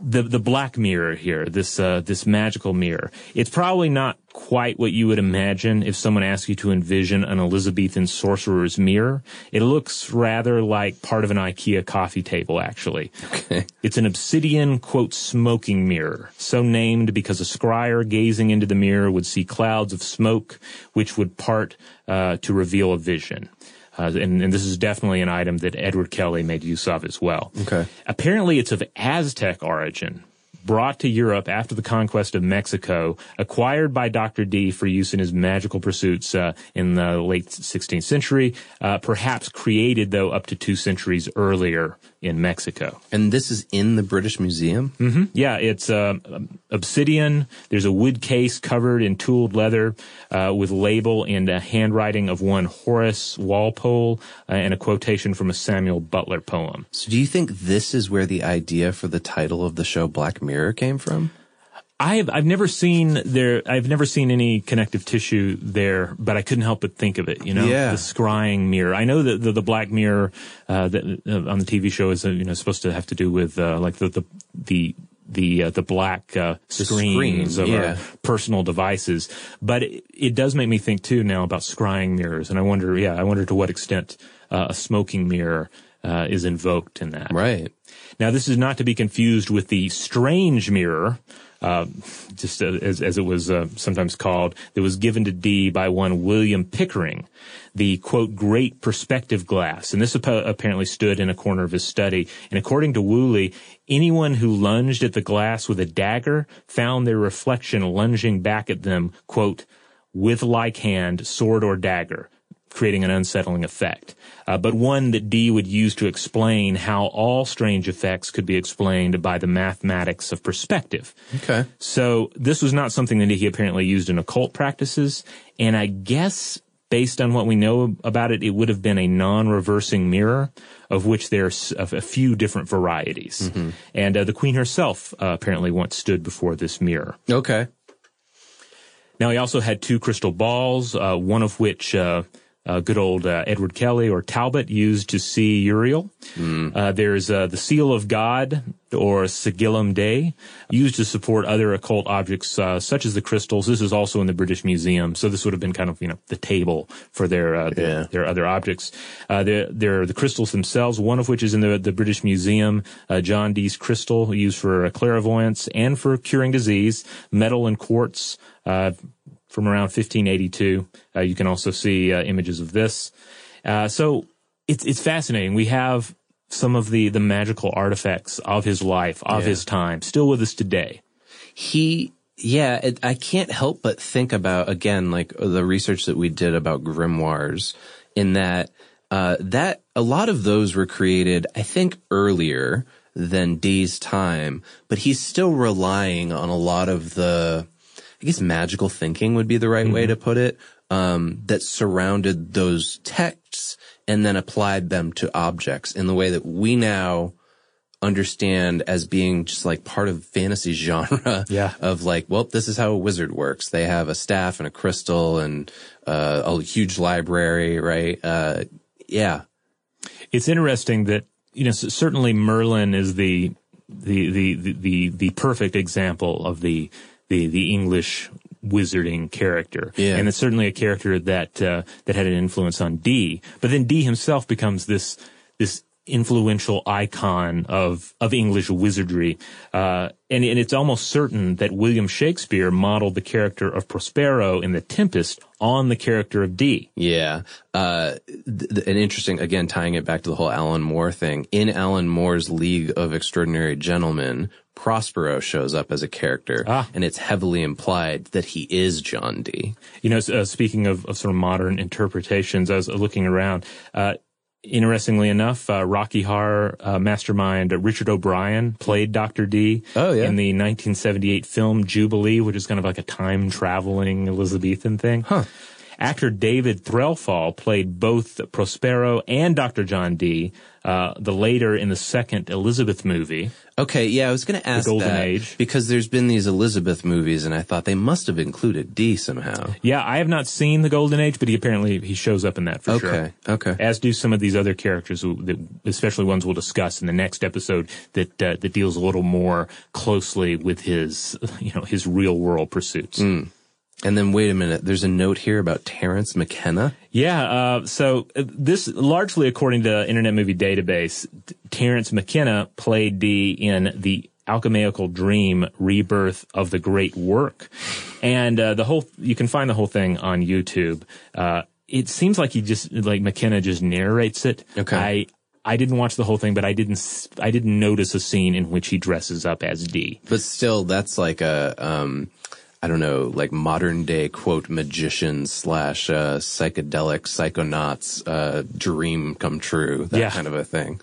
the the black mirror here, this uh, this magical mirror. It's probably not quite what you would imagine if someone asked you to envision an Elizabethan sorcerer's mirror. It looks rather like part of an IKEA coffee table, actually. Okay. It's an obsidian quote smoking mirror, so named because a scryer gazing into the mirror would see clouds of smoke, which would part uh, to reveal a vision. Uh, and, and, this is definitely an item that Edward Kelly made use of as well. Okay. Apparently, it's of Aztec origin, brought to Europe after the conquest of Mexico, acquired by Dr. Dee for use in his magical pursuits uh, in the late 16th century, uh, perhaps created, though, up to two centuries earlier in Mexico. And this is in the British Museum? Mm-hmm. Yeah, it's uh, obsidian. There's a wood case covered in tooled leather uh, with label and a handwriting of one Horace Walpole uh, and a quotation from a Samuel Butler poem. So do you think this is where the idea for the title of the show Black Mirror came from? I've I've never seen there. I've never seen any connective tissue there, but I couldn't help but think of it. You know, yeah. the scrying mirror. I know that the, the black mirror uh, that uh, on the TV show is uh, you know supposed to have to do with uh, like the the the the uh, the black uh, screens screen, of yeah. our personal devices. But it, it, does make me think too now about scrying mirrors, and I wonder, yeah, I wonder to what extent uh, a smoking mirror uh, is invoked in that. Right. Now, this is not to be confused with the strange mirror uh, just as, as it was uh, sometimes called, that was given to Dee by one William Pickering, the quote, great perspective glass. And this apparently stood in a corner of his study. And according to Woolley, anyone who lunged at the glass with a dagger found their reflection lunging back at them, quote, with like hand, sword or dagger. Creating an unsettling effect. Uh, but one that Dee would use to explain how all strange effects could be explained by the mathematics of perspective. Okay. So this was not something that he apparently used in occult practices, and I guess based on what we know about it, it would have been a non-reversing mirror, of which there's a, a few different varieties. And uh, the queen herself uh, apparently once stood before this mirror. Okay. Now he also had two crystal balls, uh, one of which uh, good old uh, Edward Kelly or Talbot used to see Uriel. Uh, there's uh, the seal of God or sigillum Dei, used to support other occult objects uh, such as the crystals. This is also in the British Museum, so this would have been kind of you know the table for their uh, their, Yeah. their other objects. Uh, there, there are the crystals themselves, one of which is in the, the British Museum, uh, John Dee's crystal used for uh, clairvoyance and for curing disease, metal and quartz. From around 1582. Uh, you can also see uh, images of this. Uh, so it's it's fascinating. We have some of the the magical artifacts of his life, of Yeah. his time, still with us today. He, yeah, it, I can't help but think about again, like the research that we did about grimoires, in that uh, that a lot of those were created, I think, earlier than Dee's time, but he's still relying on a lot of the, I guess, magical thinking would be the right way to put it, um, that surrounded those texts and then applied them to objects in the way that we now understand as being just like part of fantasy genre Yeah. of like, well, this is how a wizard works. They have a staff and a crystal and uh, a huge library, right? Uh, yeah. It's interesting that you know certainly Merlin is the the the the the, the perfect example of the the the English wizarding character, Yeah. and it's certainly a character that uh, that had an influence on Dee. But then Dee himself becomes this this influential icon of of English wizardry, uh, and and it's almost certain that William Shakespeare modeled the character of Prospero in The Tempest on the character of Dee. Yeah. Uh, th- an interesting, again, tying it back to the whole Alan Moore thing. In Alan Moore's League of Extraordinary Gentlemen, Prospero shows up as a character, Ah. and it's heavily implied that he is John Dee. You know, uh, speaking of, of sort of modern interpretations, I was looking around. Uh, interestingly enough, uh, Rocky Horror uh, mastermind uh, Richard O'Brien played Dr. Dee Oh, yeah. in the 1978 film Jubilee, which is kind of like a time traveling Elizabethan thing. Huh. Actor David Threlfall played both Prospero and Dr. John Dee, uh, the later in the second Elizabeth movie. Okay, yeah, I was going to ask Golden that Age. because there's been these Elizabeth movies, and I thought they must have included Dee somehow. Yeah, I have not seen the Golden Age, but he apparently he shows up in that for sure. Okay, okay. as do some of these other characters, that, especially ones we'll discuss in the next episode that uh, that deals a little more closely with his you know his real world pursuits. And then wait a minute, there's a note here about Terence McKenna. Yeah, uh, so uh, this largely according to Internet Movie Database, Terence McKenna played Dee in the alchemical dream rebirth of the great work and uh, the whole you can find the whole thing on youtube uh, it seems like he just like mckenna just narrates it Okay. i i didn't watch the whole thing but i didn't I didn't notice a scene in which he dresses up as Dee But still, that's like a, um, I don't know, like modern day quote magician slash uh, psychedelic psychonauts uh, dream come true, that Yeah. kind of a thing.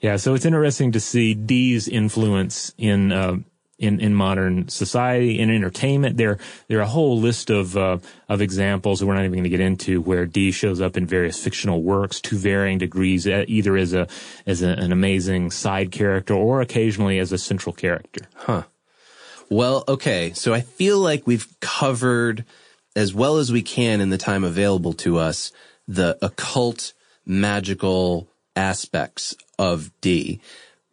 Yeah, so it's interesting to see Dee's influence in uh, in in modern society in entertainment. There there are a whole list of uh, of examples that we're not even going to get into where Dee shows up in various fictional works to varying degrees, either as a as a, an amazing side character or occasionally as a central character. Well, okay, so I feel like we've covered as well as we can in the time available to us the occult, magical aspects of Dee.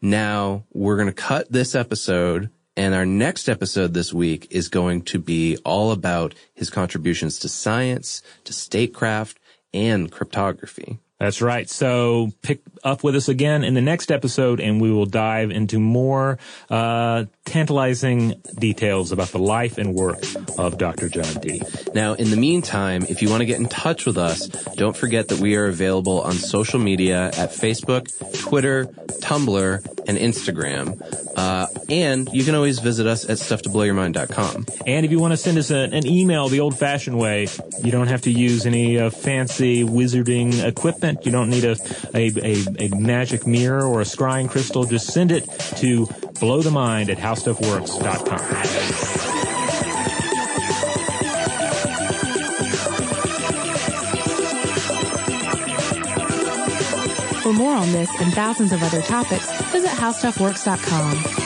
Now we're going to cut this episode and our next episode this week is going to be all about his contributions to science, to statecraft, and cryptography. That's right. So pick up with us again in the next episode, and we will dive into more uh, tantalizing details about the life and work of Dr. John Dee. Now, in the meantime, if you want to get in touch with us, don't forget that we are available on social media at Facebook, Twitter, Tumblr, and Instagram. Uh, and you can always visit us at stufftoblowyourmind.com. And if you want to send us a, an email the old fashioned way, you don't have to use any uh, fancy wizarding equipment. You don't need a, a, a, a magic mirror or a scrying crystal. Just send it to blowthemind at howstuffworks.com. For more on this and thousands of other topics, visit howstuffworks.com.